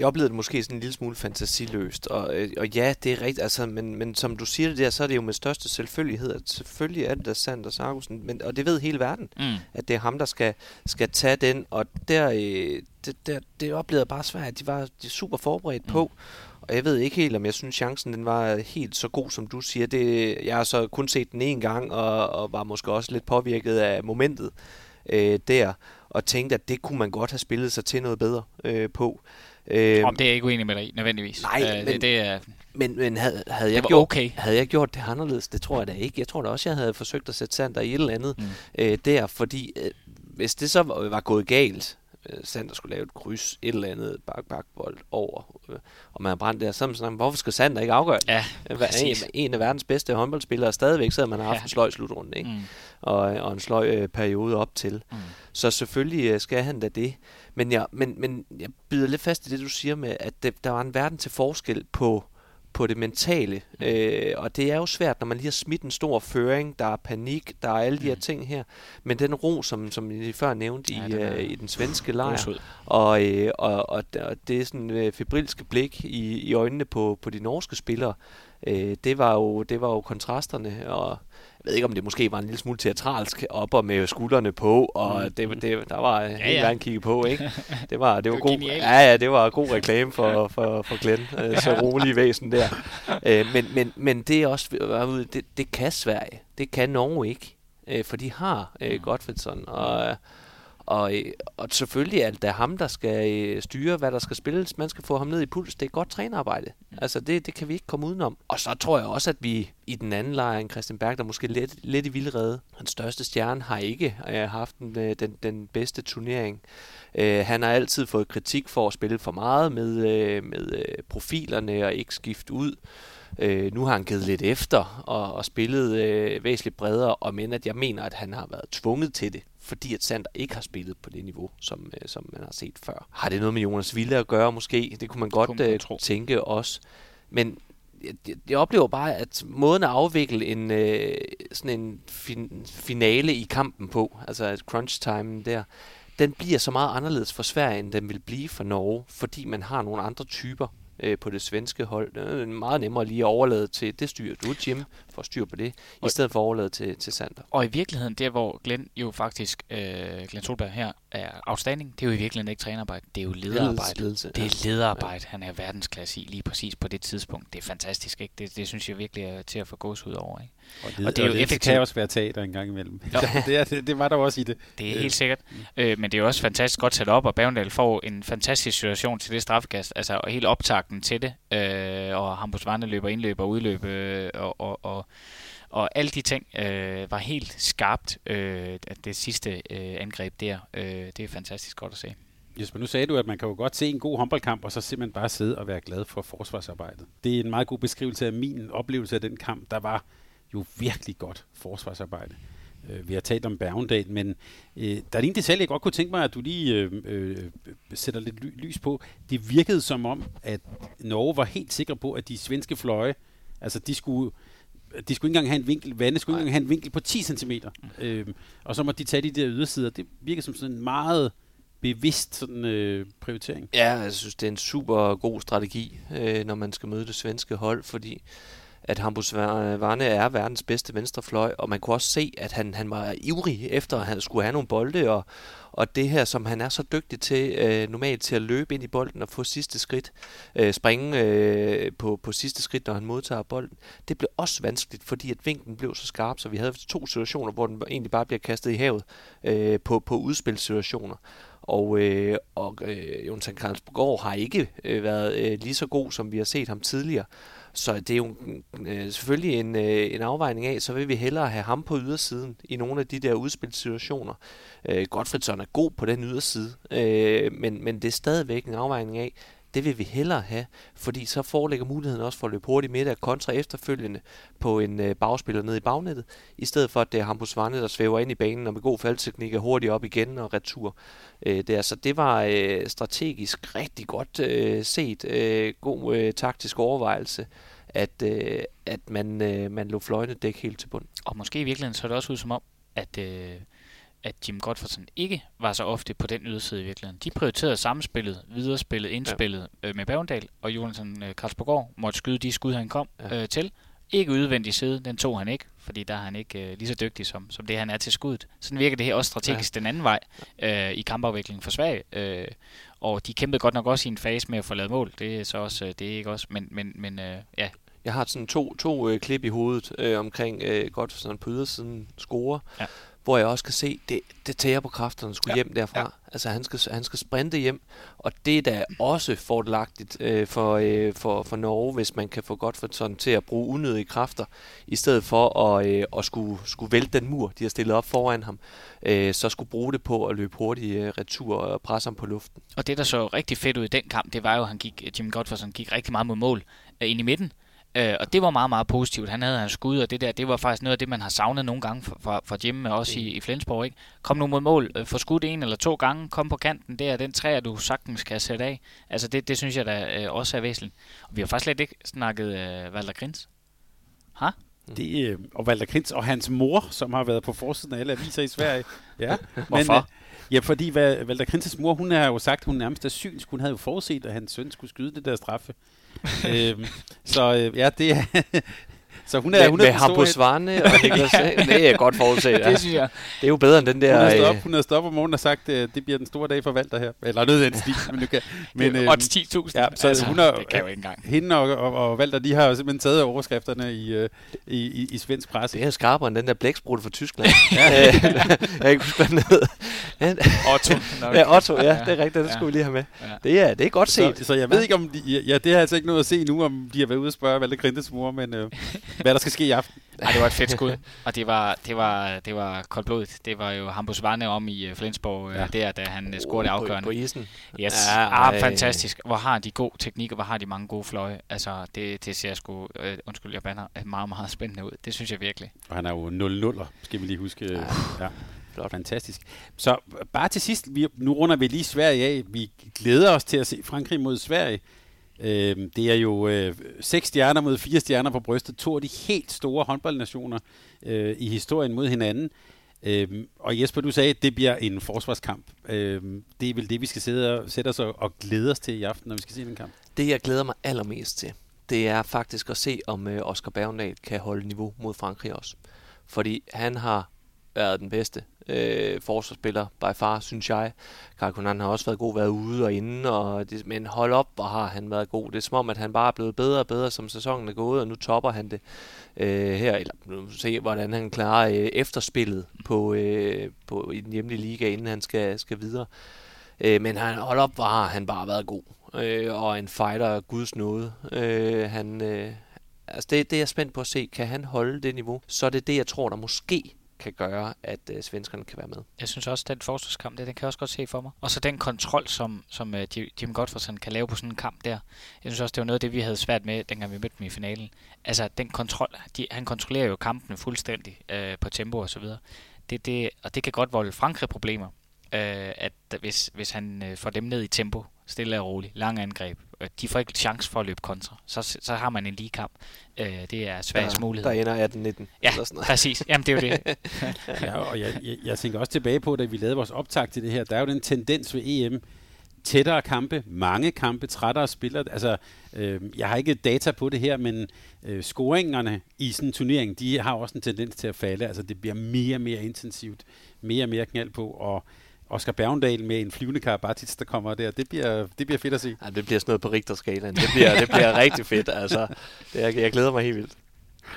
jeg oplevede det måske sådan en lille smule fantasiløst, og, øh, og ja, det er rigtigt, altså, men, men som du siger det der, så er det jo med største selvfølgelighed, at selvfølgelig er det da Sander Sargussen, men, og det ved hele verden, mm. at det er ham, der skal, skal tage den, og der, øh, det, der, det oplevede jeg bare svært, de var de super forberedt mm. på, og jeg ved ikke helt, om jeg synes, chancen den var helt så god, som du siger. Det, jeg har så kun set den en gang, og, og var måske også lidt påvirket af momentet øh, der, og tænkte, at det kunne man godt have spillet sig til noget bedre øh, på. Øh, Om det er jeg ikke uenig med dig nødvendigvis. Nej, øh, men, det, det er, men, men havde, havde, jeg gjort, okay. havde jeg gjort det anderledes? Det tror jeg da ikke. Jeg tror da også, jeg havde forsøgt at sætte Sander i et eller andet mm. øh, der, fordi øh, hvis det så var, gået galt, øh, Sander skulle lave et kryds, et eller andet bak bak bold over, øh, og man har brændt der, så man sådan, hvorfor skal Sander ikke afgøre Ja, en, en af verdens bedste håndboldspillere stadigvæk, så man har haft ja. en sløj slutrunde, ikke? Mm. Og, og en sløj øh, periode op til. Mm. Så selvfølgelig øh, skal han da det. Men jeg, men, men jeg byder lidt fast i det, du siger med, at det, der var en verden til forskel på, på det mentale. Mm. Øh, og det er jo svært, når man lige har smidt en stor føring, der er panik, der er alle de her mm. ting her. Men den ro, som, som I før nævnte ja, i, den øh, i den svenske lejr, og, øh, og, og, og det er sådan øh, febrilske blik i, i øjnene på, på de norske spillere, øh, det, var jo, det var jo kontrasterne, og ved ikke, om det måske var en lille smule teatralsk, op og med skuldrene på, og mm. det, det, der var ja, helt ja. kigge på, ikke? Det var, det var, det var god, ja, ja, det var god reklame for, for, for Glenn, øh, så rolig væsen der. Øh, men, men, men det er også, det, det kan Sverige, det kan Norge ikke, øh, for de har øh, mm. Godfredsson, og og, og selvfølgelig er det ham, der skal øh, styre, hvad der skal spilles. Man skal få ham ned i puls. Det er godt trænerarbejde. Mm. Altså, det, det kan vi ikke komme udenom. Og så tror jeg også, at vi i den anden lejr end Christian Berg, der måske lidt, lidt i vildrede. Hans største stjerne har ikke uh, haft den, den, den bedste turnering. Uh, han har altid fået kritik for at spille for meget med, med profilerne og ikke skifte ud. Øh, nu har han givet lidt efter og, og spillet øh, væsentligt bredere, og men at jeg mener, at han har været tvunget til det fordi at Sander ikke har spillet på det niveau, som, øh, som man har set før. Har det noget med Jonas Ville at gøre måske? Det kunne man godt kunne man øh, tænke også. Men jeg, jeg oplever bare, at måden at afvikle en, øh, sådan en fin, finale i kampen på, altså crunch time der, den bliver så meget anderledes for Sverige, end den vil blive for Norge, fordi man har nogle andre typer øh, på det svenske hold. Det er meget nemmere lige at overlade til, det styr du, Jim, for styr på det, og, i stedet for at overlade til, til Sander. Og i virkeligheden, der hvor Glenn jo faktisk, øh, Glenn Solberg her, er afstanding, det er jo i virkeligheden ikke trænerarbejde, det er jo lederarbejde. Ledelse, det er lederarbejde, ja. han er verdensklasse i lige præcis på det tidspunkt. Det er fantastisk, ikke? Det, det synes jeg virkelig er til at få gås ud over, ikke? Og, led, og det er jo effektivt. kan også være teater en gang imellem. Ja. det, er, det, det, var der også i det. Det er helt øh. sikkert. Mm. Øh, men det er jo også fantastisk godt sat op, og Bavendal får en fantastisk situation til det straffekast, altså helt optakten til det, øh, og Hampus Vande løber indløb og udløb, øh, og, og, og og alle de ting øh, var helt skarpt, øh, det sidste øh, angreb der. Øh, det er fantastisk godt at se. Jesper, nu sagde du, at man kan jo godt se en god håndboldkamp, og så simpelthen bare sidde og være glad for forsvarsarbejdet. Det er en meget god beskrivelse af min oplevelse af den kamp. Der var jo virkelig godt forsvarsarbejde. Øh, vi har talt om Bergendal, men øh, der er en detalje, jeg godt kunne tænke mig, at du lige øh, øh, sætter lidt ly- lys på. Det virkede som om, at Norge var helt sikker på, at de svenske fløje, altså de skulle de skulle ikke engang have en vinkel, vandet skulle ikke engang have en vinkel på 10 cm. Øhm, og så må de tage de der ydersider. Det virker som sådan en meget bevidst sådan, øh, prioritering. Ja, jeg synes, det er en super god strategi, øh, når man skal møde det svenske hold, fordi at Hampus Varne er verdens bedste venstrefløj, og man kunne også se, at han, han var ivrig efter, at han skulle have nogle bolde, og, og det her, som han er så dygtig til, øh, normalt til at løbe ind i bolden og få sidste skridt, øh, springe øh, på, på sidste skridt, når han modtager bolden, det blev også vanskeligt, fordi at vinklen blev så skarp, så vi havde to situationer, hvor den egentlig bare bliver kastet i havet øh, på, på udspilssituationer. Og, øh, og øh, Jonathan Karlsborg har ikke øh, været øh, lige så god, som vi har set ham tidligere. Så det er jo øh, selvfølgelig en, øh, en afvejning af, så vil vi hellere have ham på ydersiden i nogle af de der udspilssituationer. Øh, Godfredsson er god på den yderside, øh, men, men det er stadigvæk en afvejning af, det vil vi hellere have, fordi så foreligger muligheden også for at løbe hurtigt midt af kontra efterfølgende på en øh, bagspiller ned i bagnettet, i stedet for at det er Hampus Vande, der svæver ind i banen og med god faldteknik er hurtigt op igen og retur. Øh, det, Så det var øh, strategisk rigtig godt øh, set, øh, god øh, taktisk overvejelse at, øh, at man, øh, man lå fløjene dæk helt til bund. Og måske i virkeligheden så det også ud som om, at øh, at Jim Godfredsen ikke var så ofte på den yderside i virkeligheden. De prioriterede samspillet, viderespillet, indspillet ja. øh, med Bavendal, og Jonathan øh, Karlsborg måtte skyde de skud, han kom ja. øh, til. Ikke udvendig side, den tog han ikke, fordi der er han ikke øh, lige så dygtig som, som det, han er til skuddet. Sådan virker det her også strategisk ja. den anden vej øh, i kampafviklingen for Sverige. Øh, og de kæmpede godt nok også i en fase med at få lavet mål. Det er så også, øh, det er ikke også, men, men, men øh, ja, jeg har sådan to, to øh, klip i hovedet øh, omkring øh, Godfredsen på ydersiden score. Ja hvor jeg også kan se, det, det tager på kræfterne skulle ja. hjem derfra. Ja. Altså han skal, han skal sprinte hjem, og det er da også fordelagtigt øh, for, øh, for, for Norge, hvis man kan få Godfredsson til at bruge unødige kræfter, i stedet for at, øh, at skulle, skulle vælte den mur, de har stillet op foran ham, øh, så skulle bruge det på at løbe hurtigt øh, retur og presse ham på luften. Og det, der så rigtig fedt ud i den kamp, det var jo, at han gik, Jim Godfredsson gik rigtig meget mod mål øh, ind i midten, Øh, og det var meget, meget positivt. Han havde hans skud, og det der, det var faktisk noget af det, man har savnet nogle gange fra, fra Jim, også i, i Flensborg. Ikke? Kom nu mod mål, øh, få skudt en eller to gange, kom på kanten der, den træer, du sagtens kan sætte af. Altså det, det synes jeg da øh, også er væsentligt. Og vi har faktisk slet ikke snakket øh, Valder Grins. Ha? Det, øh, og Valder Grins og hans mor, som har været på forsiden af alle aviser i Sverige. Ja. Hvorfor? Men, øh, Ja, fordi Valder Krinses mor, hun har jo sagt, hun nærmest er synsk. Hun havde jo forudset, at hans søn skulle skyde det der straffe øhm, så øh, ja, det er... Så hun er, hun er med held. Svane og Niklas Sager. Det er godt forudset. Ja. Det synes jeg. Det er jo bedre end den Hun der... har stået op, øh, hun har stået op om morgenen og sagt, at det bliver den store dag for Valter her. Eller noget af den stil, men du kan. Men, øh, Odds 10.000. ja, så hun er- det kan jo ikke engang. hende og, og, og Valter, de har jo simpelthen taget overskrifterne i, øh, i, i, i svensk presse. det er skarpere end den der blæksprutte fra Tyskland. ja. jeg kan ikke huske, hvad den. Otto. nok. Ja, Otto, ja, det er rigtigt, det Ja. skulle vi lige have med. Ja. Det er, det er godt set. Så, så jeg ved ikke, om de, ja, det har jeg altså ikke noget at se nu, om de har været ude og spørge Valter Grintes mor, men øh, hvad der skal ske i aften. Ej, det var et fedt skud, og det var, det var, det var koldblodigt. Det var jo Hampus Varne om i uh, Flensborg, Ja. ja. der, da han uh, scorede På, afgørende. på isen. Yes. Ja, Ja, ej. ah, fantastisk. Hvor har de god teknik, og hvor har de mange gode fløje. Altså, det, det ser sgu, øh, undskyld, jeg bander, øh, meget, meget spændende ud. Det synes jeg virkelig. Og han er jo 0-0'er, skal vi lige huske. Ja, Flot. fantastisk. Så bare til sidst, vi, nu runder vi lige Sverige af. Vi glæder os til at se Frankrig mod Sverige. Øh, det er jo øh, seks stjerner mod fire stjerner på brystet. To af de helt store håndboldnationer øh, i historien mod hinanden. Øhm, og Jesper, du sagde, at det bliver en forsvarskamp. Øhm, det er vel det, vi skal sidde og, sætte os og, og glæde os til i aften, når vi skal se den kamp. Det, jeg glæder mig allermest til, det er faktisk at se, om øh, Oscar Bergendal kan holde niveau mod Frankrig også. Fordi han har været den bedste øh, forsvarsspiller by far, synes jeg. Karkunan har også været god, været ude og inde, og det, men hold op, hvor har han været god. Det er som om, at han bare er blevet bedre og bedre, som sæsonen er gået, og nu topper han det øh, her. Eller nu se, hvordan han klarer øh, efterspillet på, øh, på, i den hjemlige liga, inden han skal, skal videre. Øh, men han, hold op, hvor har han bare været god. Øh, og en fighter guds nåde. Øh, han, øh, altså det, det er jeg spændt på at se. Kan han holde det niveau? Så er det det, jeg tror, der måske kan gøre, at øh, svenskerne kan være med. Jeg synes også, at den forsvarskamp, det, den kan jeg også godt se for mig. Og så den kontrol, som, som øh, uh, Jim Godfredsen kan lave på sådan en kamp der. Jeg synes også, det var noget af det, vi havde svært med, dengang vi mødte dem i finalen. Altså, den kontrol, de, han kontrollerer jo kampene fuldstændig uh, på tempo og så videre. Det, det, og det kan godt volde Frankrig problemer, uh, at hvis, hvis han uh, får dem ned i tempo, stille og roligt, lang angreb. Uh, de får ikke chance for at løbe kontra. Så, så har man en lige kamp. Uh, det er Sveriges der, mulighed. Der ender 18-19. Ja, eller sådan noget. præcis. Jamen, det er jo det. Ja, og jeg, jeg, jeg tænker også tilbage på, da vi lavede vores optag til det her, der er jo den tendens ved EM, tættere kampe, mange kampe, trættere spillere. Altså, øh, jeg har ikke data på det her, men øh, scoringerne i sådan en turnering, de har også en tendens til at falde. Altså, det bliver mere og mere intensivt, mere og mere knald på, og Oscar Bergendal med en flyvende Karabatic, der kommer der, det bliver, det bliver fedt at se. Ja, det bliver sådan noget på Richterskalaen. Det bliver, det bliver rigtig fedt. Altså, det er, jeg glæder mig helt vildt.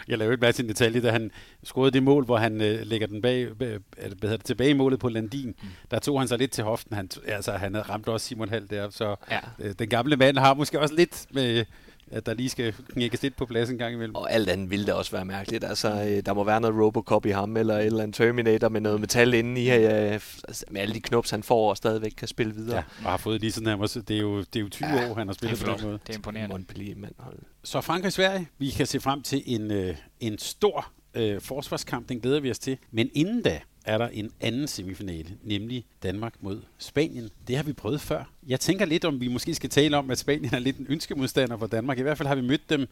Jeg lavede et masse en detalje, da han scorede det mål, hvor han øh, lægger den bag, eller hvad det, tilbage i målet på Landin. Mm. Der tog han sig lidt til hoften. Han, altså, han havde ramt også Simon Hall der, så Ja. øh, den gamle mand har måske også lidt med, at der lige skal knækkes lidt på plads en gang imellem. Og alt andet ville det også være mærkeligt. Altså, øh, der må være noget Robocop i ham, eller et eller andet Terminator med noget metal inde i, øh, altså, med alle de knops, han får, og stadigvæk kan spille videre. Ja, og har fået lige sådan, han var, det er jo, det er jo 20 Ja, år, han har spillet på den måde. Det er imponerende. Montpellier, mand. Hold. Så Frankrig-Sverige, vi kan se frem til en, øh, en stor øh, forsvarskamp, den glæder vi os til. Men inden da er der en anden semifinale, nemlig Danmark mod Spanien. Det har vi prøvet før. Jeg tænker lidt, om vi måske skal tale om, at Spanien er lidt en ønskemodstander for Danmark. I hvert fald har vi mødt dem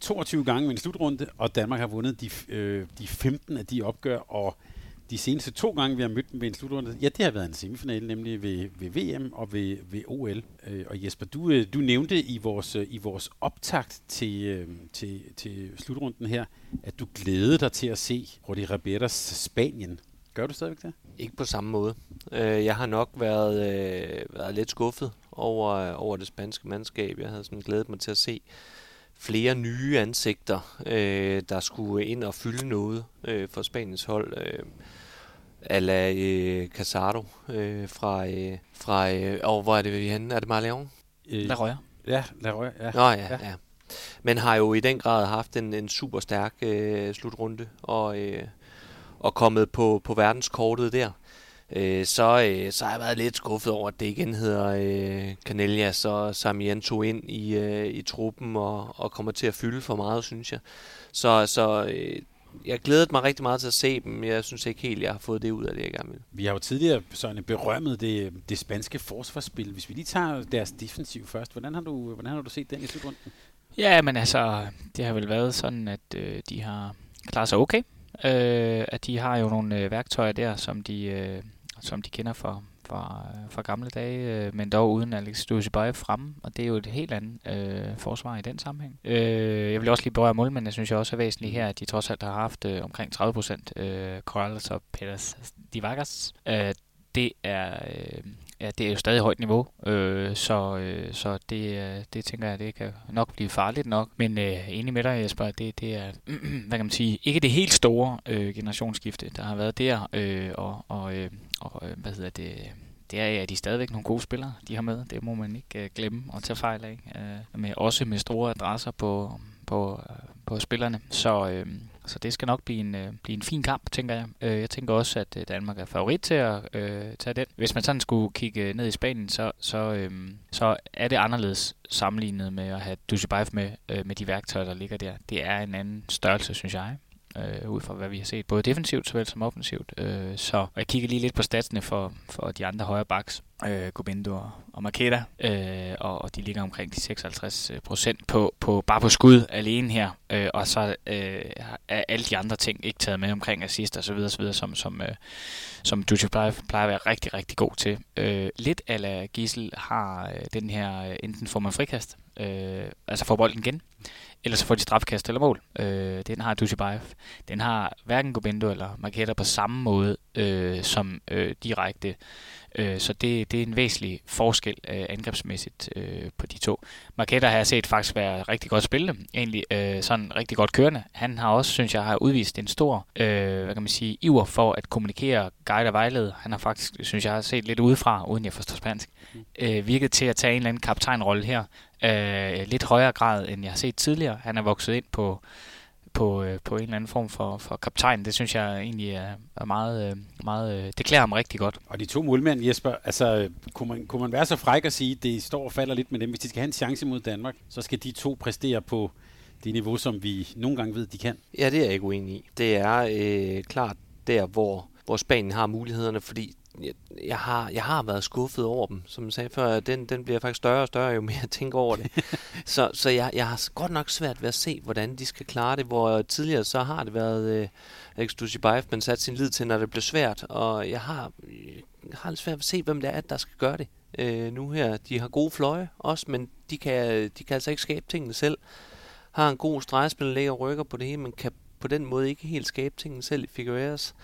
22 gange i en slutrunde, og Danmark har vundet de, øh, de 15 af de opgør, og de seneste to gange, vi har mødt dem ved en slutrunde, ja, det har været en semifinale, nemlig ved, ved VM og ved, ved OL. Øh, og Jesper, du, øh, du nævnte i vores, øh, i vores optakt til, øh, til, til slutrunden her, at du glædede dig til at se Rudi Rabetas Spanien. Gør du stadigvæk det? Ikke på samme måde. Øh, jeg har nok været, øh, været lidt skuffet over, over det spanske mandskab. Jeg havde sådan glædet mig til at se flere nye ansigter, øh, der skulle ind og fylde noget øh, for Spaniens hold. Øh, Ala øh, Casado øh, fra, øh, fra øh, oh, hvor er det vi er henne? Er det Marleon? Øh, Der rører. Ja, lad røre, ja. Nå ja, Ja. ja. ja. Men har jo i den grad haft en, en super stærk øh, slutrunde og, øh, og kommet på, på verdenskortet der. Øh, så, øh, så har jeg været lidt skuffet over, at det igen hedder øh, Canellas og Sarmiento ind i, øh, i truppen og, og kommer til at fylde for meget, synes jeg. Så, så øh, jeg glædede mig rigtig meget til at se dem. Jeg synes ikke helt, jeg har fået det ud af det, jeg gerne vil. Vi har jo tidligere sådan berømmet det, det spanske forsvarsspil. Hvis vi lige tager deres defensiv først, hvordan har du, hvordan har du set den i slutrunden? Ja, men altså, det har vel været sådan, at øh, de har klaret sig okay. Øh, at de har jo nogle øh, værktøjer der, som de, øh, som de kender fra, fra, øh, fra gamle dage, øh, men dog uden Alex Dushibayev fremme, og det er jo et helt andet øh, forsvar i den sammenhæng. Øh, jeg vil også lige berøre målmændene, synes jeg også er væsentligt her, at de trods alt har haft øh, omkring 30 procent øh, Corrales og Peters Divagas. Øh, det er, øh, ja, det er jo stadig højt niveau, øh, så, øh, så det, øh, det tænker jeg, det kan nok blive farligt nok. Men øh, enig med dig, Jesper, det, det er, hvad kan man sige, ikke det helt store øh, generationsskifte, der har været der, øh, og, og, øh, og øh, hvad hedder det, det er, at de er stadigvæk nogle gode spillere, de har med. Det må man ikke øh, glemme og tage fejl af. Øh, med, også med store adresser på, på, øh, på spillerne. Så, øh, så det skal nok blive en, øh, blive en fin kamp, tænker jeg. Øh, jeg tænker også, at øh, Danmark er favorit til at øh, tage den. Hvis man sådan skulle kigge øh, ned i Spanien, så, så, øh, så er det anderledes sammenlignet med at have Dushibayev med, øh, med de værktøjer, der ligger der. Det er en anden størrelse, synes jeg øh, ud fra hvad vi har set, både defensivt såvel som offensivt. Øh, så og jeg kigger lige lidt på statsene for, for de andre højre backs, øh, Gobindo og, og Makeda, øh, og, og de ligger omkring de 56 øh, procent på, på, bare på skud alene her, øh, og så øh, er alle de andre ting ikke taget med omkring assist og så videre, så videre som, som, øh, som Dutch plejer, plejer at være rigtig, rigtig god til. Øh, lidt ala Gisel har øh, den her, øh, enten får man frikast, øh, altså får bolden igen, eller så får de strafkast eller mål. Øh, den har Dushibayev. Den har hverken Gobindo eller Marketa på samme måde øh, som øh, direkte. Øh, så det, det er en væsentlig forskel øh, angrebsmæssigt øh, på de to. Marketa har jeg set faktisk være rigtig godt spillende, egentlig øh, sådan rigtig godt kørende. Han har også, synes jeg, har udvist en stor, øh, hvad kan man sige, iver for at kommunikere, guide og vejlede. Han har faktisk, synes jeg, har set lidt udefra, uden jeg forstår spansk, øh, virket til at tage en eller anden kaptajnrolle her, øh, lidt højere grad, end jeg har set tidligere. Han er vokset ind på, på, øh, på en eller anden form for, for kaptajn. Det synes jeg egentlig er, er meget, øh, meget øh, det klæder ham rigtig godt. Og de to målmænd, Jesper, altså, kunne man, kunne man være så fræk at sige, at det står og falder lidt med dem. Hvis de skal have en chance mod Danmark, så skal de to præstere på det niveau, som vi nogle gange ved, de kan. Ja, det er jeg ikke uenig i. Det er øh, klart der, hvor, hvor Spanien har mulighederne, fordi jeg, jeg, har, jeg har været skuffet over dem. Som jeg sagde før, den, den bliver faktisk større og større, jo mere jeg tænker over det. så så jeg, jeg har godt nok svært ved at se, hvordan de skal klare det, hvor tidligere så har det været øh, Alex Dushibayev, man satte sin lid til, når det blev svært, og jeg har, jeg har lidt svært ved at se, hvem det er, der skal gøre det øh, nu her. De har gode fløje også, men de kan, de kan altså ikke skabe tingene selv. Har en god stregspiller, lægger rykker på det hele, men kan på den måde ikke helt skabe tingene selv i Figueres.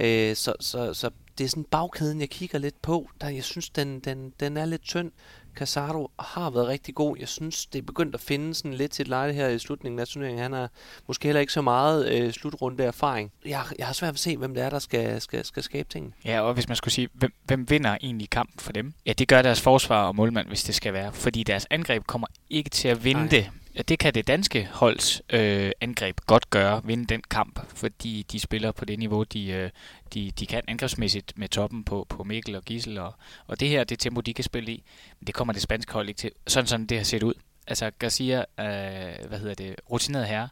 Øh, så, så, så det er sådan bagkæden, jeg kigger lidt på. Der, jeg synes, den, den, den er lidt tynd. Casado har været rigtig god. Jeg synes, det er begyndt at finde sådan lidt til et lejde her i slutningen af turneringen. Han har måske heller ikke så meget øh, slutrunde erfaring. Jeg, jeg har svært ved at se, hvem det er, der skal, skal, skal skabe ting. Ja, og hvis man skulle sige, hvem, hvem vinder egentlig kampen for dem? Ja, det gør deres forsvar og målmand, hvis det skal være. Fordi deres angreb kommer ikke til at vinde det Ja, det kan det danske holds øh, angreb godt gøre, vinde den kamp, fordi de spiller på det niveau, de, øh, de, de kan angrebsmæssigt med toppen på, på Mikkel og Gissel, og, og det her, det tempo, de kan spille i, men det kommer det spanske hold ikke til, sådan som det har set ud. Altså Garcia, øh, hvad hedder det, rutineret herre,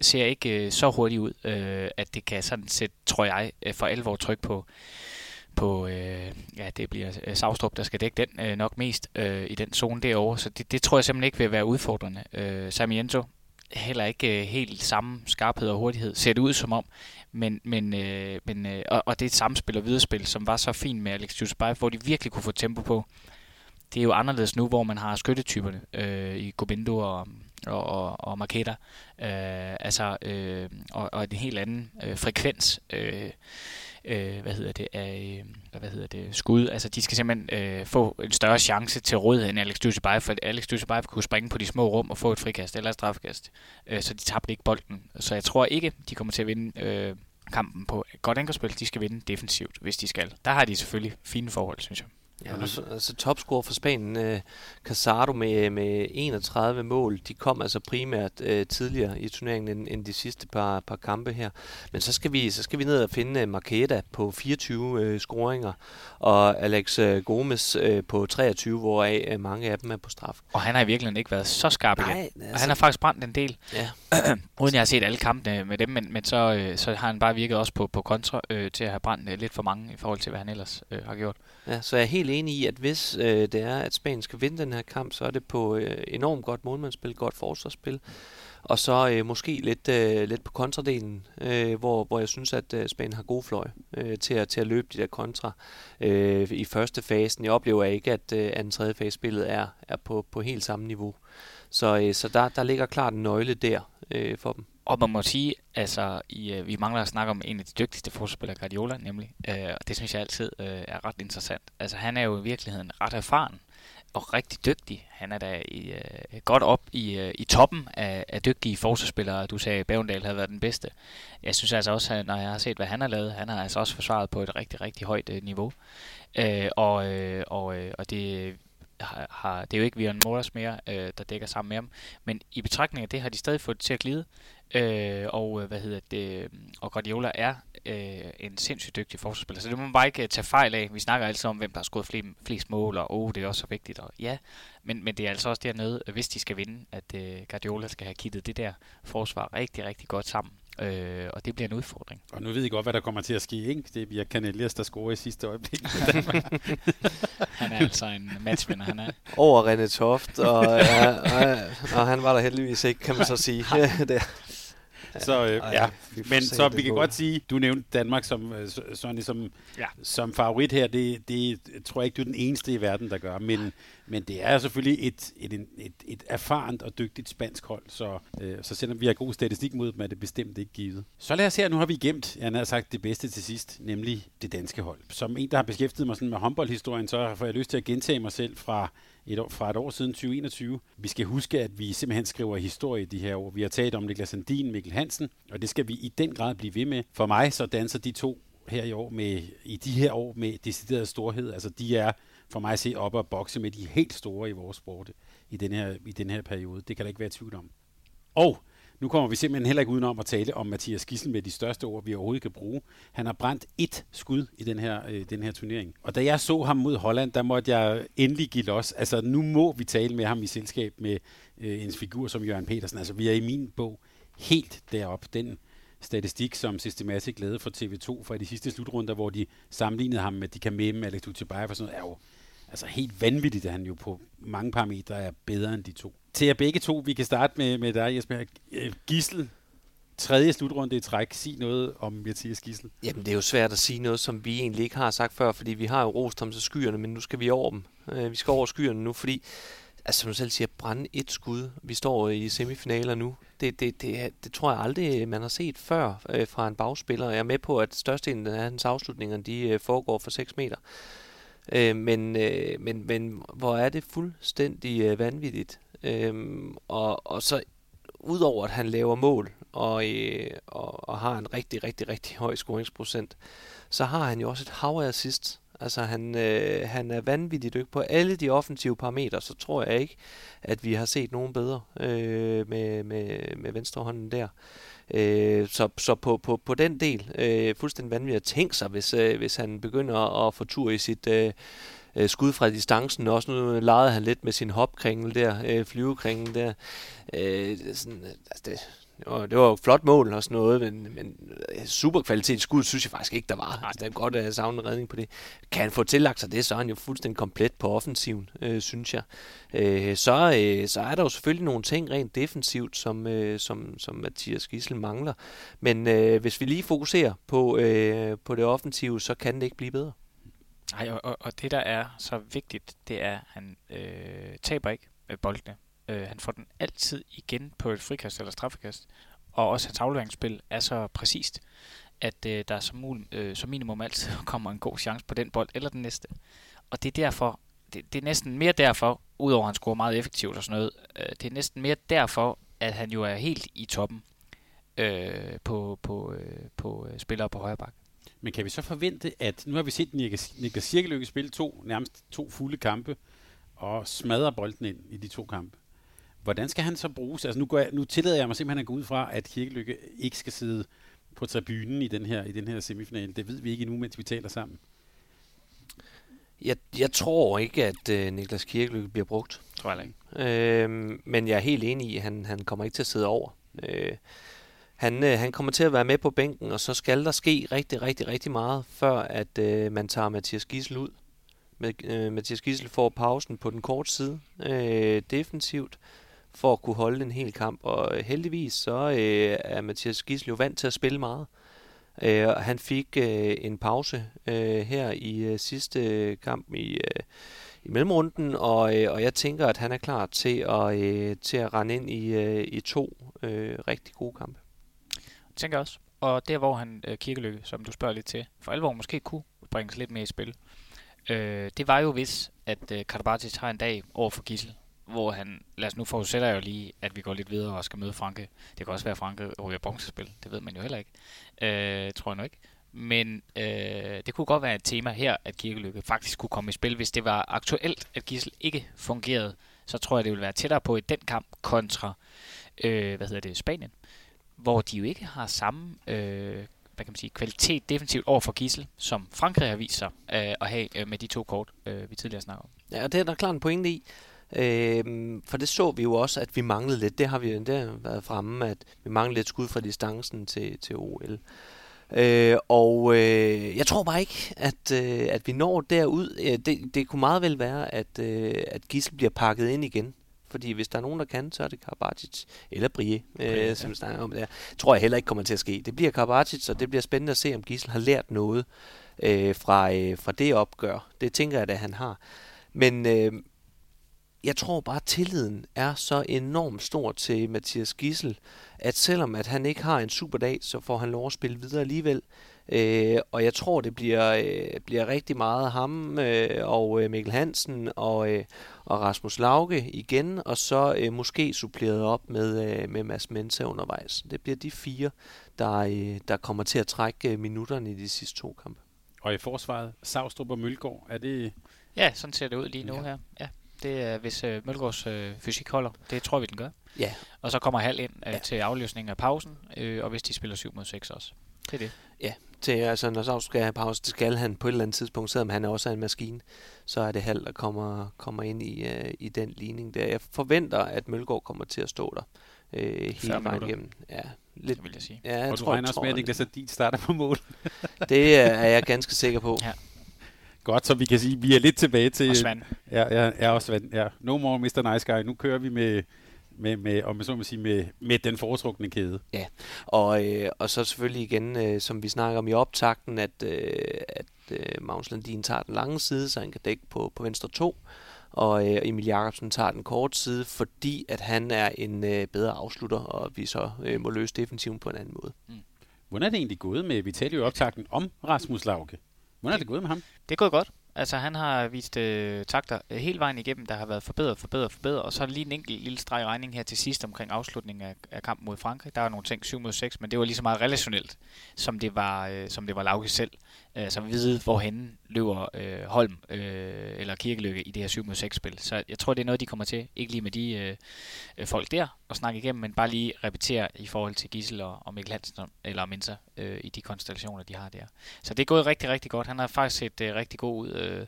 ser ikke øh, så hurtigt ud, øh, at det kan sådan set, tror jeg, øh, for alvor tryk på, på, øh, ja, det bliver øh, Savstrup, der skal dække den øh, nok mest øh, i den zone derovre, så det, det tror jeg simpelthen ikke vil være udfordrende. Øh, Samiento, heller ikke øh, helt samme skarphed og hurtighed, ser det ud som om, men, men, øh, men øh, og, og det er et samspil og viderespil, som var så fint med Alex Jusbaev, hvor de virkelig kunne få tempo på. Det er jo anderledes nu, hvor man har skyttetyperne øh, i Gobindo og, og, og, og Marketa, øh, altså, øh, og, og en helt anden øh, frekvens. Øh, øh, hvad hedder det, af, øh, hvad hedder det, skud. Altså, de skal simpelthen øh, få en større chance til rådighed end Alex Dussebayev, for Alex Dussebayev kunne springe på de små rum og få et frikast eller et strafkast. Øh, så de tabte ikke bolden. Så jeg tror ikke, de kommer til at vinde øh, kampen på godt angrebsspil. De skal vinde defensivt, hvis de skal. Der har de selvfølgelig fine forhold, synes jeg. Ja, altså, altså topscorer for Spanien, uh, Casado med, med 31 mål, de kom altså primært uh, tidligere i turneringen end, end de sidste par, par kampe her. Men så skal vi så skal vi ned og finde uh, Marqueta på 24 uh, scoringer, og Alex uh, Gomes uh, på 23, hvoraf uh, mange af dem er på straf. Og han har i virkeligheden ikke været så skarp Nej, igen. altså, Og han har faktisk brændt en del. Ja. Uden jeg har set alle kampene med dem, men, men så, øh, så har han bare virket også på, på kontra øh, til at have brændt øh, lidt for mange i forhold til, hvad han ellers øh, har gjort. Ja, så jeg er helt enig i, at hvis øh, det er, at Spanien skal vinde den her kamp, så er det på øh, enormt godt målmandsspil, godt forsvarsspil. Og så øh, måske lidt, øh, lidt på kontradelen, øh, hvor, hvor jeg synes, at øh, Spanien har god fløj øh, til, at, til at løbe de der kontra øh, i første fasen. Jeg oplever ikke, at øh, anden tredje fase spillet er, er på, på helt samme niveau. Så, øh, så der, der ligger klart en nøgle der øh, for dem. Og man må sige, altså, i, øh, vi mangler at snakke om en af de dygtigste forsvarsspillere, Guardiola nemlig. Øh, og det synes jeg altid øh, er ret interessant. Altså, han er jo i virkeligheden ret erfaren og rigtig dygtig. Han er da i, øh, godt op i, øh, i toppen af, af dygtige forsvarsspillere. Du sagde, at Bavendal havde været den bedste. Jeg synes altså også, at når jeg har set, hvad han har lavet, han har altså også forsvaret på et rigtig, rigtig højt øh, niveau. Øh, og, øh, og, øh, og det har, har, det er jo ikke Vian Motors mere, øh, der dækker sammen med ham. Men i betragtning af det har de stadig fået det til at glide. Øh, og øh, hvad hedder det? Og Guardiola er øh, en sindssygt dygtig forsvarsspiller, så det må man bare ikke øh, tage fejl af. Vi snakker altid om, hvem der har skåret flest, flest mål, og oh, det er også så vigtigt. Og ja, men, men det er altså også dernede, hvis de skal vinde, at øh, Guardiola skal have kittet det der forsvar rigtig, rigtig godt sammen. Øh, og det bliver en udfordring. Og nu ved I godt, hvad der kommer til at ske, ikke? Det bliver Canelias, der scorer i sidste øjeblik. han er altså en matchvinder, han er. Over René Toft, og, ja, og, og han var der heldigvis ikke, kan man så sige. der. Så øh, ja, men så vi kan på. godt sige, du nævnte Danmark som øh, sådan som, ja. som favorit her. Det, det tror jeg ikke, du er den eneste i verden, der gør. Men, men det er selvfølgelig et, et, et, et, et erfarent og dygtigt spansk hold. Så, øh, så selvom vi har god statistik mod dem, er det bestemt ikke givet. Så lad os her, nu har vi gemt, jeg har sagt det bedste til sidst, nemlig det danske hold. Som en, der har beskæftiget mig sådan med håndboldhistorien, så får jeg lyst til at gentage mig selv fra et år, fra et år siden 2021. Vi skal huske, at vi simpelthen skriver historie i de her år. Vi har talt om Niklas Sandin, Mikkel Hansen, og det skal vi i den grad blive ved med. For mig så danser de to her i år med, i de her år med decideret storhed. Altså de er for mig at se op og bokse med de helt store i vores sport i den her, i den her periode. Det kan der ikke være tvivl om. Og nu kommer vi simpelthen heller ikke udenom at tale om Mathias Gissel med de største ord, vi overhovedet kan bruge. Han har brændt et skud i den her, øh, den her turnering. Og da jeg så ham mod Holland, der måtte jeg endelig give los. Altså nu må vi tale med ham i selskab med øh, en figur som Jørgen Petersen. Altså vi er i min bog helt derop. Den statistik, som Systematic lavede for TV2 fra de sidste slutrunder, hvor de sammenlignede ham med de kan med Alex Dutjebaev og sådan noget, er jo altså helt vanvittigt, at han jo på mange parametre er bedre end de to. Til jer begge to, vi kan starte med, med dig, Jesper. Øh, Gissel, tredje slutrunde i træk. Sig noget om Mathias Gissel. Jamen, det er jo svært at sige noget, som vi egentlig ikke har sagt før, fordi vi har jo rost ham til skyerne, men nu skal vi over dem. Øh, vi skal over skyerne nu, fordi altså, som du selv siger, brænde et skud. Vi står i semifinaler nu. Det, det, det, det tror jeg aldrig, man har set før øh, fra en bagspiller. Jeg er med på, at størstedelen af hans afslutninger, de øh, foregår for 6 meter. Øh, men, øh, men, men hvor er det fuldstændig øh, vanvittigt. Øhm, og, og så udover at han laver mål og, øh, og, og har en rigtig, rigtig, rigtig høj scoringsprocent, så har han jo også et hav af assist. Altså han, øh, han er vanvittigt dygtig på alle de offensive parametre, så tror jeg ikke, at vi har set nogen bedre øh, med, med, med venstrehånden der. Øh, så så på, på, på den del, øh, fuldstændig vanvittigt at tænke sig, hvis, øh, hvis han begynder at få tur i sit øh, øh, skud fra distancen. Også nu legede han lidt med sin hopkringel der, øh, flyvekringel der. Øh, sådan, øh, altså det, det var, det var jo flot mål og sådan noget, men, men øh, super kvalitet skud synes jeg faktisk ikke, der var. Altså, det er godt øh, at savne redning på det. Kan han få tillagt sig det, så er han jo fuldstændig komplet på offensiven, øh, synes jeg. Øh, så, øh, så er der jo selvfølgelig nogle ting rent defensivt, som, øh, som, som Mathias Gissel mangler. Men øh, hvis vi lige fokuserer på, øh, på det offensive, så kan det ikke blive bedre. Nej, og, og, og det der er så vigtigt, det er, at han øh, taber ikke øh, boldene. Øh, han får den altid igen på et frikast eller straffekast. Og også hans afleveringsspil er så præcist, at øh, der som, mul, øh, som minimum altid kommer en god chance på den bold eller den næste. Og det er derfor, det, det er næsten mere derfor, udover at han scorer meget effektivt og sådan noget, øh, det er næsten mere derfor, at han jo er helt i toppen øh, på, på, øh, på øh, spillere på højre bakke. Men kan vi så forvente, at nu har vi set Niklas, Niklas Cirkeløkke spille to, nærmest to fulde kampe, og smadre bolden ind i de to kampe. Hvordan skal han så bruges? Altså nu, går jeg, nu tillader jeg mig simpelthen at gå ud fra, at Kirkelykke ikke skal sidde på tribunen i den her, i den her semifinal. Det ved vi ikke endnu, mens vi taler sammen. Jeg, jeg tror ikke, at øh, Niklas Kirkelykke bliver brugt. Tror jeg ikke. Øh, men jeg er helt enig i, at han, han kommer ikke til at sidde over. Øh, han, øh, han kommer til at være med på bænken, og så skal der ske rigtig, rigtig, rigtig meget, før at øh, man tager Mathias Gissel ud. Med, øh, Mathias Gissel får pausen på den korte side, øh, defensivt for at kunne holde en hel kamp. Og øh, heldigvis så øh, er Mathias Gissel jo vant til at spille meget. Øh, han fik øh, en pause øh, her i øh, sidste kamp i, øh, i mellemrunden, og, øh, og jeg tænker, at han er klar til at, øh, til at rende ind i, øh, i to øh, rigtig gode kampe. Jeg tænker også. Og der, hvor han, øh, Kirkelykke, som du spørger lidt til, for alvor måske kunne bringes lidt mere i spil, øh, det var jo hvis, at øh, Karabatic har en dag over for Gissel, hvor han, lad os nu forudsætter jeg jo lige, at vi går lidt videre og skal møde Franke. Det kan også være, at Franke ryger bronzespil. Det ved man jo heller ikke. Øh, tror jeg nu ikke. Men øh, det kunne godt være et tema her, at Kirkelykke faktisk kunne komme i spil. Hvis det var aktuelt, at Gissel ikke fungerede, så tror jeg, det ville være tættere på i den kamp kontra øh, hvad hedder det, Spanien, hvor de jo ikke har samme øh, hvad kan man sige, kvalitet defensivt over for Gissel, som Frankrig har vist sig øh, at have øh, med de to kort, øh, vi tidligere snakkede om. Ja, og det er der klart en pointe i. Øh, for det så vi jo også, at vi manglede lidt. Det har vi det har været fremme, at vi manglede lidt skud fra distancen til, til OL. Øh, og øh, jeg tror bare ikke, at, øh, at vi når derud. Øh, det, det kunne meget vel være, at, øh, at Gissel bliver pakket ind igen. Fordi hvis der er nogen, der kan, så er det Karabatic eller Brie, øh, som vi snakker om der. Tror jeg heller ikke kommer til at ske. Det bliver Karabatic, og det bliver spændende at se, om Gissel har lært noget øh, fra, øh, fra det opgør. Det tænker jeg, at han har. Men øh, jeg tror bare, at tilliden er så enormt stor til Mathias Gissel, at selvom at han ikke har en super dag, så får han lov at spille videre alligevel. Øh, og jeg tror, det bliver, øh, bliver rigtig meget ham øh, og øh, Mikkel Hansen og, øh, og Rasmus Lauke igen, og så øh, måske suppleret op med, øh, med Mads Mensa undervejs. Det bliver de fire, der, øh, der kommer til at trække øh, minutterne i de sidste to kampe. Og i forsvaret, Savstrup og Mølgaard, er det... Ja, sådan ser det ud lige nu ja. her. Ja, det er, hvis øh, Mølgaards øh, fysik holder. Det tror vi, den gør. Ja. Og så kommer halv ind øh, ja. til afløsning af pausen, øh, og hvis de spiller 7 mod 6 også. Det er det. Ja, til, altså, når Savstrup skal have pause, det skal han på et eller andet tidspunkt, selvom han også er en maskine, så er det halv, der kommer, kommer ind i, uh, i den ligning der. Jeg forventer, at Mølgaard kommer til at stå der øh, hele vejen igennem. Ja, lidt, det vil jeg sige. Ja, jeg og tror, du regner også med, at Niklas Sadin starter på mål? det er jeg ganske sikker på. Ja. Godt, så vi kan sige, at vi er lidt tilbage til... Og Svend. Ja, ja, ja, og Svend. Ja. No more Mr. Nice Guy. Nu kører vi med, med, med, om man så må sige, med, med den foretrukne kæde. Ja, og, øh, og så selvfølgelig igen, øh, som vi snakker om i optakten, at, øh, at øh, Magnus Landin tager den lange side, så han kan dække på, på venstre 2, og øh, Emil Jakobsen tager den korte side, fordi at han er en øh, bedre afslutter, og vi så øh, må løse defensiven på en anden måde. Mm. Hvordan er det egentlig gået med, vi talte jo optakten om Rasmus Lauke. Hvordan er det gået med ham? Det er gået godt. Altså, han har vist øh, takter øh, hele vejen igennem, der har været forbedret, forbedret, forbedret, og så er der lige en enkelt lille streg regning her til sidst omkring afslutningen af, af kampen mod Frankrig. Der var nogle ting 7 mod 6, men det var lige så meget relationelt, som det var, øh, som det var Lauke selv. Øh, Øh, så vi hvorhen løber øh, Holm øh, eller Kirkelykke i det her 7 mod 6 spil. Så jeg tror, det er noget, de kommer til, ikke lige med de øh, øh, folk der, at snakke igennem, men bare lige repetere i forhold til Gissel og, og Mikkel Hansen eller Mensa øh, i de konstellationer, de har der. Så det er gået rigtig, rigtig godt. Han har faktisk set øh, rigtig god ud. Øh,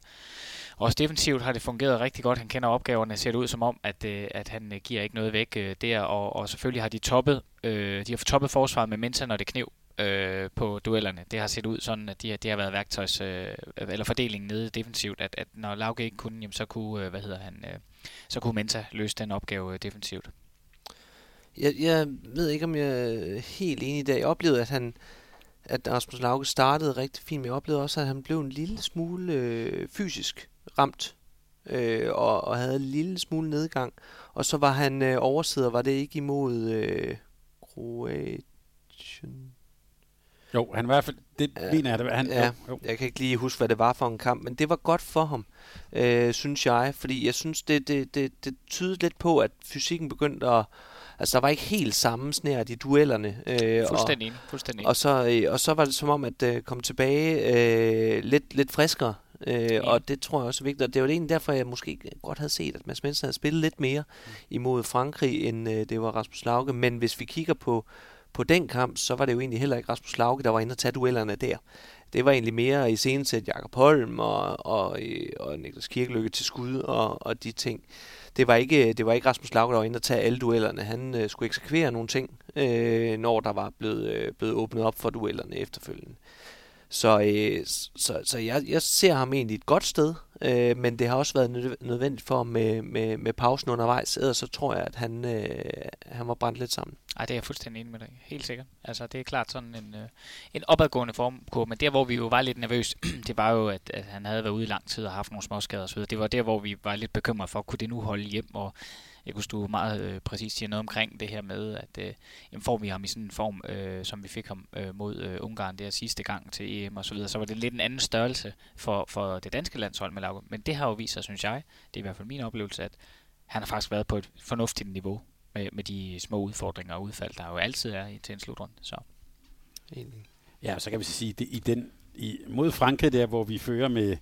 også defensivt har det fungeret rigtig godt. Han kender opgaverne, ser det ud som om, at, øh, at han øh, giver ikke noget væk øh, der, og, og selvfølgelig har de toppet, øh, de har toppet forsvaret med Mensa, når det knev øh, på duellerne. Det har set ud sådan, at de, det har været værktøjs, øh, eller fordelingen nede defensivt, at, at når Lauke ikke kunne, jamen, så kunne, øh, hvad hedder han, øh, så kunne Menta løse den opgave øh, defensivt. Jeg, jeg ved ikke, om jeg er helt enig i det. Jeg oplevede, at han at Rasmus Lauke startede rigtig fint, men jeg oplevede også, at han blev en lille smule øh, fysisk ramt, øh, og, og havde en lille smule nedgang. Og så var han øh, oversider, var det ikke imod øh, Kroatien? Jo, han var i hvert fald, det ja, mener jeg, det han, ja, jo, jo. jeg kan ikke lige huske, hvad det var for en kamp, men det var godt for ham, øh, synes jeg, fordi jeg synes, det, det, det, det tydede lidt på, at fysikken begyndte at, altså der var ikke helt samme snært i duellerne. Øh, fuldstændig og, fuldstændig og så, øh, og så var det som om, at øh, kom tilbage øh, lidt, lidt friskere, Øh, ja. Og det tror jeg også er vigtigt. Og det var det egentlig derfor, jeg måske godt havde set, at Mads Mensen havde spillet lidt mere mm. imod Frankrig, end øh, det var Rasmus Lauke. Men hvis vi kigger på, på den kamp, så var det jo egentlig heller ikke Rasmus Lauke, der var inde og tage duellerne der. Det var egentlig mere i scenesæt Jakob Holm og, og, og Niklas Kirkelykke til skud og, og de ting. Det var, ikke, det var ikke Rasmus Lauke, der var inde og tage alle duellerne. Han øh, skulle eksekvere nogle ting, øh, når der var blevet, øh, blevet åbnet op for duellerne efterfølgende. Så, øh, så, så jeg, jeg ser ham egentlig et godt sted, øh, men det har også været nødvendigt for ham med, med, med pausen undervejs, ellers så tror jeg, at han, øh, han var brændt lidt sammen. Ej, det er jeg fuldstændig enig med dig. Helt sikkert. Altså, det er klart sådan en, øh, en opadgående form, men der, hvor vi jo var lidt nervøs, det var jo, at, at han havde været ude i lang tid og haft nogle småskader osv. Det var der, hvor vi var lidt bekymrede for, kunne det nu holde hjem, og jeg kunne du meget øh, præcis sige noget omkring det her med, at øh, jamen, får vi ham i sådan en form, øh, som vi fik ham øh, mod øh, Ungarn der sidste gang til EM og så videre, så var det lidt en anden størrelse for, for det danske landshold med Lauke. Men det har jo vist sig, synes jeg, det er i hvert fald min oplevelse, at han har faktisk været på et fornuftigt niveau med, med de små udfordringer og udfald, der jo altid er i, til en slutrunde. Så. Ja, så kan vi sige, det, i den, i, mod Frankrig der, hvor vi fører med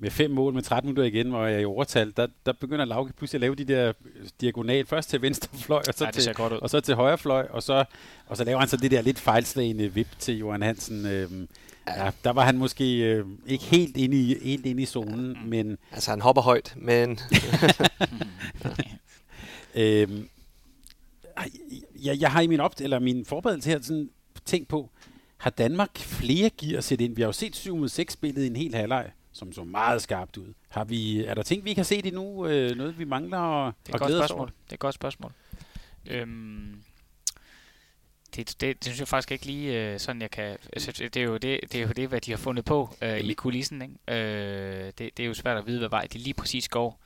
med fem mål med 13 minutter igen, hvor jeg er i overtal, der, der begynder Lauke pludselig at lave de der diagonal, først til venstre fløj, og så, ja, til, og så til højre fløj, og så, og så laver han så det der lidt fejlslagende vip til Johan Hansen. Øhm, ja, der var han måske øh, ikke helt inde i, helt inde i zonen, men... Altså, han hopper højt, men... øhm, jeg, jeg har i min, op eller min forberedelse her sådan tænkt på, har Danmark flere gear at sætte ind? Vi har jo set 7 mod 6 spillet i en hel halvleg som så meget skarpt ud. Har vi, er der ting, vi kan se det nu? Øh, noget, vi mangler og, det er glæder os over? Det er et godt spørgsmål. Øhm, det, det, det synes jeg faktisk ikke lige øh, sådan, jeg kan... Altså, det, er jo det, det er jo det, hvad de har fundet på øh, i kulissen. Ikke? Øh, det, det er jo svært at vide, hvad vej de lige præcis går.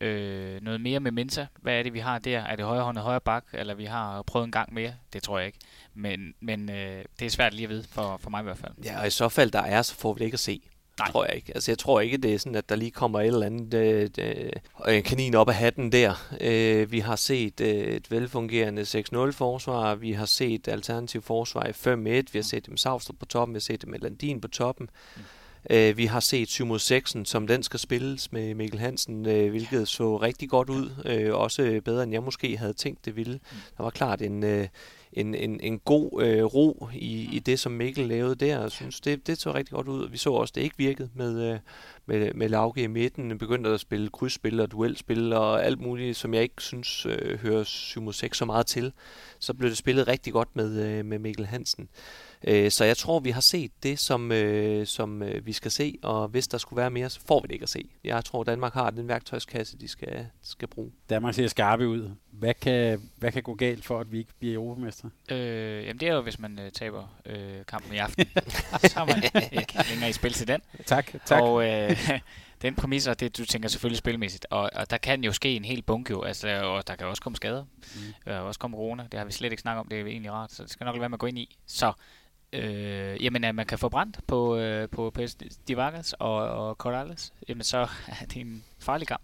Øh, noget mere med Mensa. Hvad er det, vi har der? Er det højre hånd og højre bak, eller vi har prøvet en gang mere? Det tror jeg ikke. Men, men øh, det er svært lige at vide, for, for mig i hvert fald. Ja, og i så fald der er, så får vi det ikke at se. Nej. tror jeg ikke. Altså, jeg tror ikke, det er sådan, at der lige kommer et eller andet øh, øh, kanin op af hatten der. Øh, vi har set øh, et velfungerende 6-0-forsvar, vi har set alternativ forsvar i 5-1, vi har set dem Savstrup på toppen, vi har set dem Landin på toppen. Mm. Øh, vi har set 7 mod 6, som den skal spilles med Mikkel Hansen, øh, hvilket så rigtig godt ud. Øh, også bedre, end jeg måske havde tænkt, det ville. Mm. Der var klart en... Øh, en, en, en god øh, ro i, i det, som Mikkel lavede der. Jeg synes, det, det så rigtig godt ud. Vi så også, det ikke virkede med, øh, med, med Lauke i midten. Begyndte at spille krydsspil og duelspil og alt muligt, som jeg ikke synes øh, hører 7 6 så meget til. Så blev det spillet rigtig godt med, øh, med Mikkel Hansen. Øh, så jeg tror, vi har set det, som, øh, som øh, vi skal se, og hvis der skulle være mere, så får vi det ikke at se. Jeg tror, Danmark har den værktøjskasse, de skal, skal bruge. Danmark ser skarpe ud. Hvad kan, hvad kan gå galt for, at vi ikke bliver europamester? Øh, jamen det er jo, hvis man øh, taber øh, kampen i aften. så har man ikke længere i spil til den. Tak, tak. Og øh, den præmis, og det du tænker selvfølgelig spilmæssigt, og, og der kan jo ske en hel bunke jo, altså, og der kan også komme skader, mm. kan også komme corona, det har vi slet ikke snakket om, det er egentlig rart, så det skal nok være med at gå ind i. Så øh, jamen, at man kan få brændt på, øh, på PS Divagas og, og Corrales, jamen så er det en farlig kamp.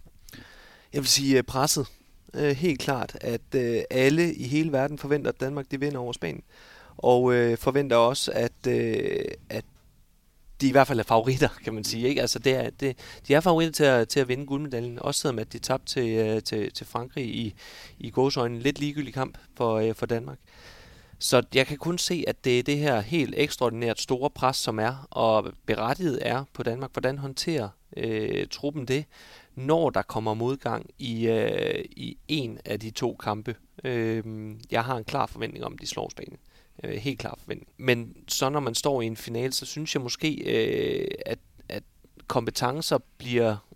Jeg vil sige øh, presset. Øh, helt klart, at øh, alle i hele verden forventer, at Danmark de vinder over Spanien. Og øh, forventer også, at, øh, at de i hvert fald er favoritter, kan man sige. Ikke? Altså det er, det, de er favoritter til at, til at vinde guldmedaljen, også selvom at de tabte til, øh, til, til Frankrig i, i gåsøjne. Lidt ligegyldig kamp for, øh, for Danmark. Så jeg kan kun se, at det er det her helt ekstraordinært store pres, som er, og berettiget er på Danmark. Hvordan håndterer øh, truppen det, når der kommer modgang i, øh, i en af de to kampe? Øh, jeg har en klar forventning om, at de slår Spanien. Øh, helt klar forventning. Men så når man står i en finale, så synes jeg måske, øh, at, at kompetencer bliver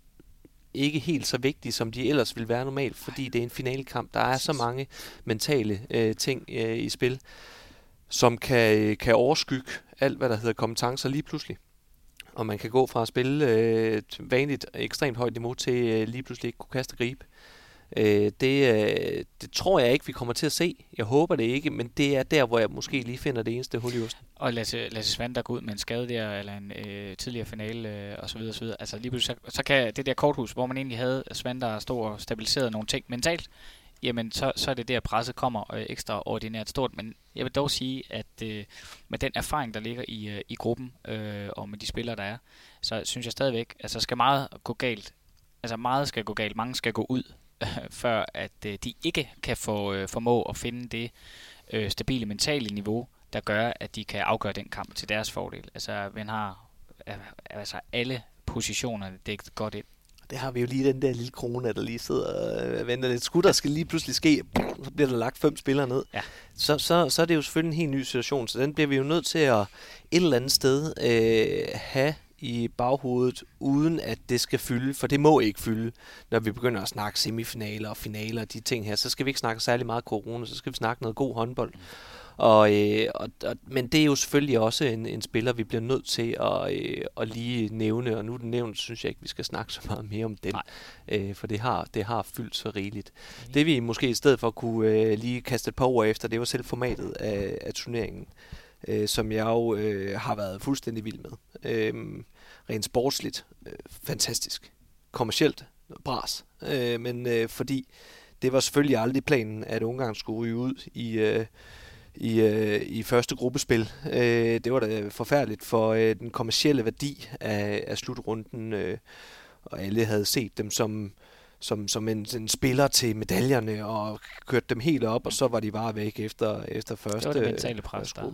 ikke helt så vigtige, som de ellers vil være normalt, fordi det er en finalekamp. Der er så mange mentale øh, ting øh, i spil, som kan, kan overskygge alt, hvad der hedder kompetencer lige pludselig. Og man kan gå fra at spille øh, et vanligt ekstremt højt niveau til øh, lige pludselig ikke kunne kaste og gribe. Øh, Øh, det, øh, det tror jeg ikke, vi kommer til at se. Jeg håber det ikke, men det er der, hvor jeg måske lige finder det eneste hul i osten. Og Lasse, Lasse Svand, der går ud med en skade der, eller en øh, tidligere finale, øh, og så videre, og så videre. Altså lige pludselig, så, så kan det der korthus, hvor man egentlig havde Svand, der stod og stabiliserede nogle ting mentalt, jamen så, så er det der, presset kommer øh, ekstraordinært stort. Men jeg vil dog sige, at øh, med den erfaring, der ligger i, øh, i gruppen, øh, og med de spillere, der er, så synes jeg stadigvæk, altså skal meget gå galt. Altså meget skal gå galt, mange skal gå ud før at øh, de ikke kan få øh, formå at finde det øh, stabile mentale niveau, der gør, at de kan afgøre den kamp til deres fordel. Altså, man har altså alle positionerne dækket godt ind. det har vi jo lige den der lille krone, der lige sidder og venter lidt. Skulle der skal lige pludselig ske, så bliver der lagt fem spillere ned. Ja. Så, så, så er det jo selvfølgelig en helt ny situation, så den bliver vi jo nødt til at et eller andet sted øh, have i baghovedet, uden at det skal fylde, for det må ikke fylde, når vi begynder at snakke semifinaler og finaler og de ting her. Så skal vi ikke snakke særlig meget corona, så skal vi snakke noget god håndbold. Og, øh, og, og, men det er jo selvfølgelig også en, en spiller, vi bliver nødt til at, øh, at lige nævne, og nu den nævnt, synes jeg ikke, vi skal snakke så meget mere om den, øh, for det har, det har fyldt så rigeligt. Mm. Det vi måske i stedet for kunne øh, lige kaste et par ord efter, det var selv formatet af, af turneringen, øh, som jeg jo øh, har været fuldstændig vild med. Øh, rent sportsligt, øh, fantastisk. Kommercielt, bras. Øh, men øh, fordi det var selvfølgelig aldrig planen, at Ungarn skulle ryge ud i... Øh, i, øh, i første gruppespil. Øh, det var da forfærdeligt for øh, den kommercielle værdi af, af slutrunden, øh, og alle havde set dem som som, som en, en spiller til medaljerne og kørte dem helt op, og så var de bare væk efter, efter første Det var det mentale pres, der, der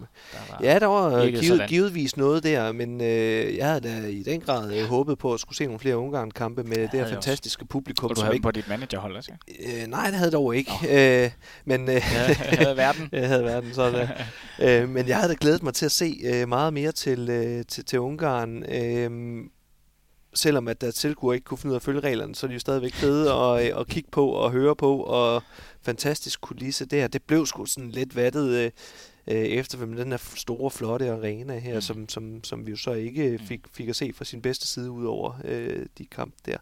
var Ja, der var givet, givetvis noget der, men øh, jeg havde da i den grad øh, håbet på at skulle se nogle flere Ungarn-kampe med det her fantastiske også. publikum. Og du havde ikke... på dit managerhold også, ja? øh, Nej, det havde dog ikke. Øh, men, øh, ja, jeg havde verden. jeg havde verden, sådan øh, Men jeg havde da glædet mig til at se øh, meget mere til, øh, til, til Ungarn. Øh, selvom at der tilkuer ikke kunne finde ud af at følge reglerne, så er de jo stadigvæk fede at, at kigge på og høre på, og fantastisk kulisse der. Det blev sgu sådan lidt vattet øh, øh den her store, flotte arena her, mm. som, som, som vi jo så ikke mm. fik, fik at se fra sin bedste side ud over øh, de kamp der.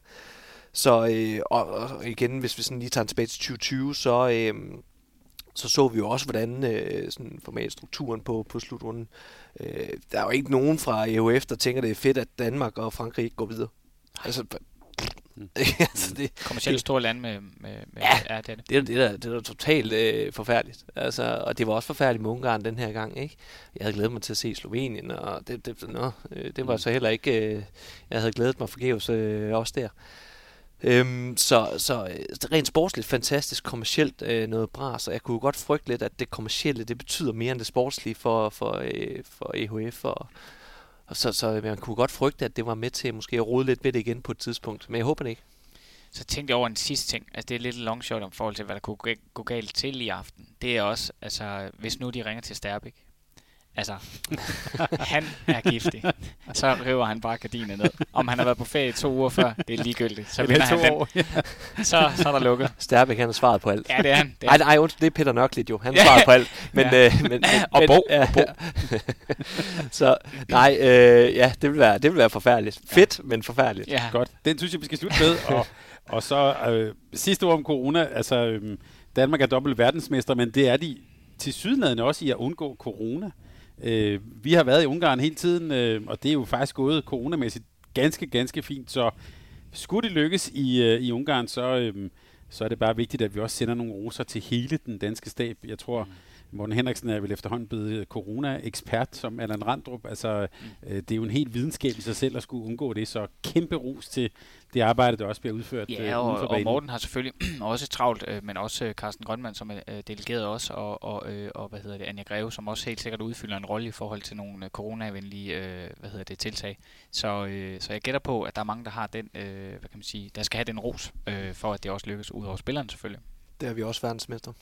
Så øh, og, og igen, hvis vi sådan lige tager tilbage til 2020, så, øh, så så vi jo også, hvordan øh, sådan formatstrukturen på, på slutrunden Øh, der er jo ikke nogen fra EUF, der tænker, det er fedt, at Danmark og Frankrig ikke går videre. Altså, Mm. altså det, Kommercielt store land med, med, med ja, ja, det, er det. Det, er, det, er, det er totalt øh, forfærdeligt. Altså, og det var også forfærdeligt med Ungarn den her gang. Ikke? Jeg havde glædet mig til at se Slovenien, og det, det, nå, øh, det var mm. så heller ikke... Øh, jeg havde glædet mig forgæves øh, også der. Øhm, så, så øh, rent sportsligt fantastisk, kommercielt øh, noget bra, så jeg kunne godt frygte lidt, at det kommercielle, det betyder mere end det sportslige for, for, øh, for EHF, og, og så, så øh, man kunne godt frygte, at det var med til måske at rode lidt ved det igen på et tidspunkt, men jeg håber det ikke. Så tænkte jeg over en sidste ting, altså det er lidt long shot om forhold til, hvad der kunne gå galt til i aften. Det er også, altså hvis nu de ringer til Sterbik, Altså, han er giftig. Så river han bare gardinen ned. Om han har været på ferie to uger før, det er ligegyldigt. Så vinder han år, den. så, så er der lukket. Stærbæk, han har svaret på alt. Ja, det er han. Det er ej, ej, det er Peter Nørklit jo. Han har svaret på alt. Men, ja. øh, men, men, og Bo. Ja, og Bo. så nej, øh, ja, det vil være, det vil være forfærdeligt. Fedt, men forfærdeligt. Ja. Godt. Den synes jeg, vi skal slutte med. Og, og så øh, sidste ord om corona. Altså, øh, Danmark er dobbelt verdensmester, men det er de til sydlandet også i at undgå corona. Øh, vi har været i Ungarn hele tiden, øh, og det er jo faktisk gået coronamæssigt ganske, ganske fint. Så skulle det lykkes i, øh, i Ungarn, så, øh, så er det bare vigtigt, at vi også sender nogle roser til hele den danske stab. Jeg tror, mm Morten Henriksen er vel efterhånden blevet øh, corona-ekspert som Allan Randrup. Altså, mm. øh, det er jo en helt videnskab i sig selv at skulle undgå det, så kæmpe ros til det arbejde, der også bliver udført Ja, øh, og, og Morten har selvfølgelig også travlt, øh, men også øh, Carsten Grønmann, som er øh, delegeret også, og, og, øh, og hvad hedder det, Anja Greve, som også helt sikkert udfylder en rolle i forhold til nogle øh, coronavenlige øh, hvad hedder det, tiltag. Så, øh, så jeg gætter på, at der er mange, der har den, øh, hvad kan man sige, der skal have den ros, øh, for at det også lykkes ud over spilleren selvfølgelig. Det er vi også verdensmester.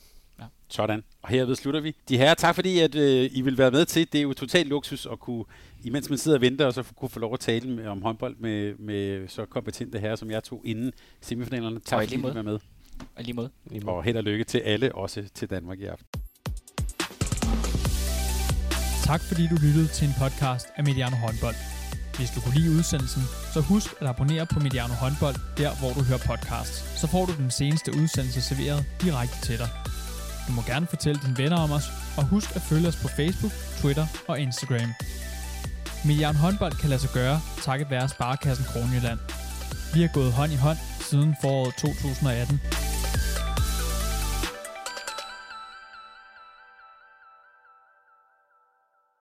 Ja. Sådan. Og herved slutter vi. De her, tak fordi at, øh, I vil være med til. Det er jo totalt luksus at kunne, imens man sidder og venter, og så kunne få lov at tale med, om håndbold med, med så kompetente herrer, som jeg tog inden semifinalerne. Tak fordi I var med. Og lige måde. Og held og lykke til alle, også til Danmark i aften. Tak fordi du lyttede til en podcast af Mediano Håndbold. Hvis du kunne lide udsendelsen, så husk at abonnere på Mediano Håndbold, der hvor du hører podcasts. Så får du den seneste udsendelse serveret direkte til dig. Du må gerne fortælle dine venner om os, og husk at følge os på Facebook, Twitter og Instagram. Milliard håndbold kan lade sig gøre, takket være Sparkassen Kronjylland. Vi har gået hånd i hånd siden foråret 2018.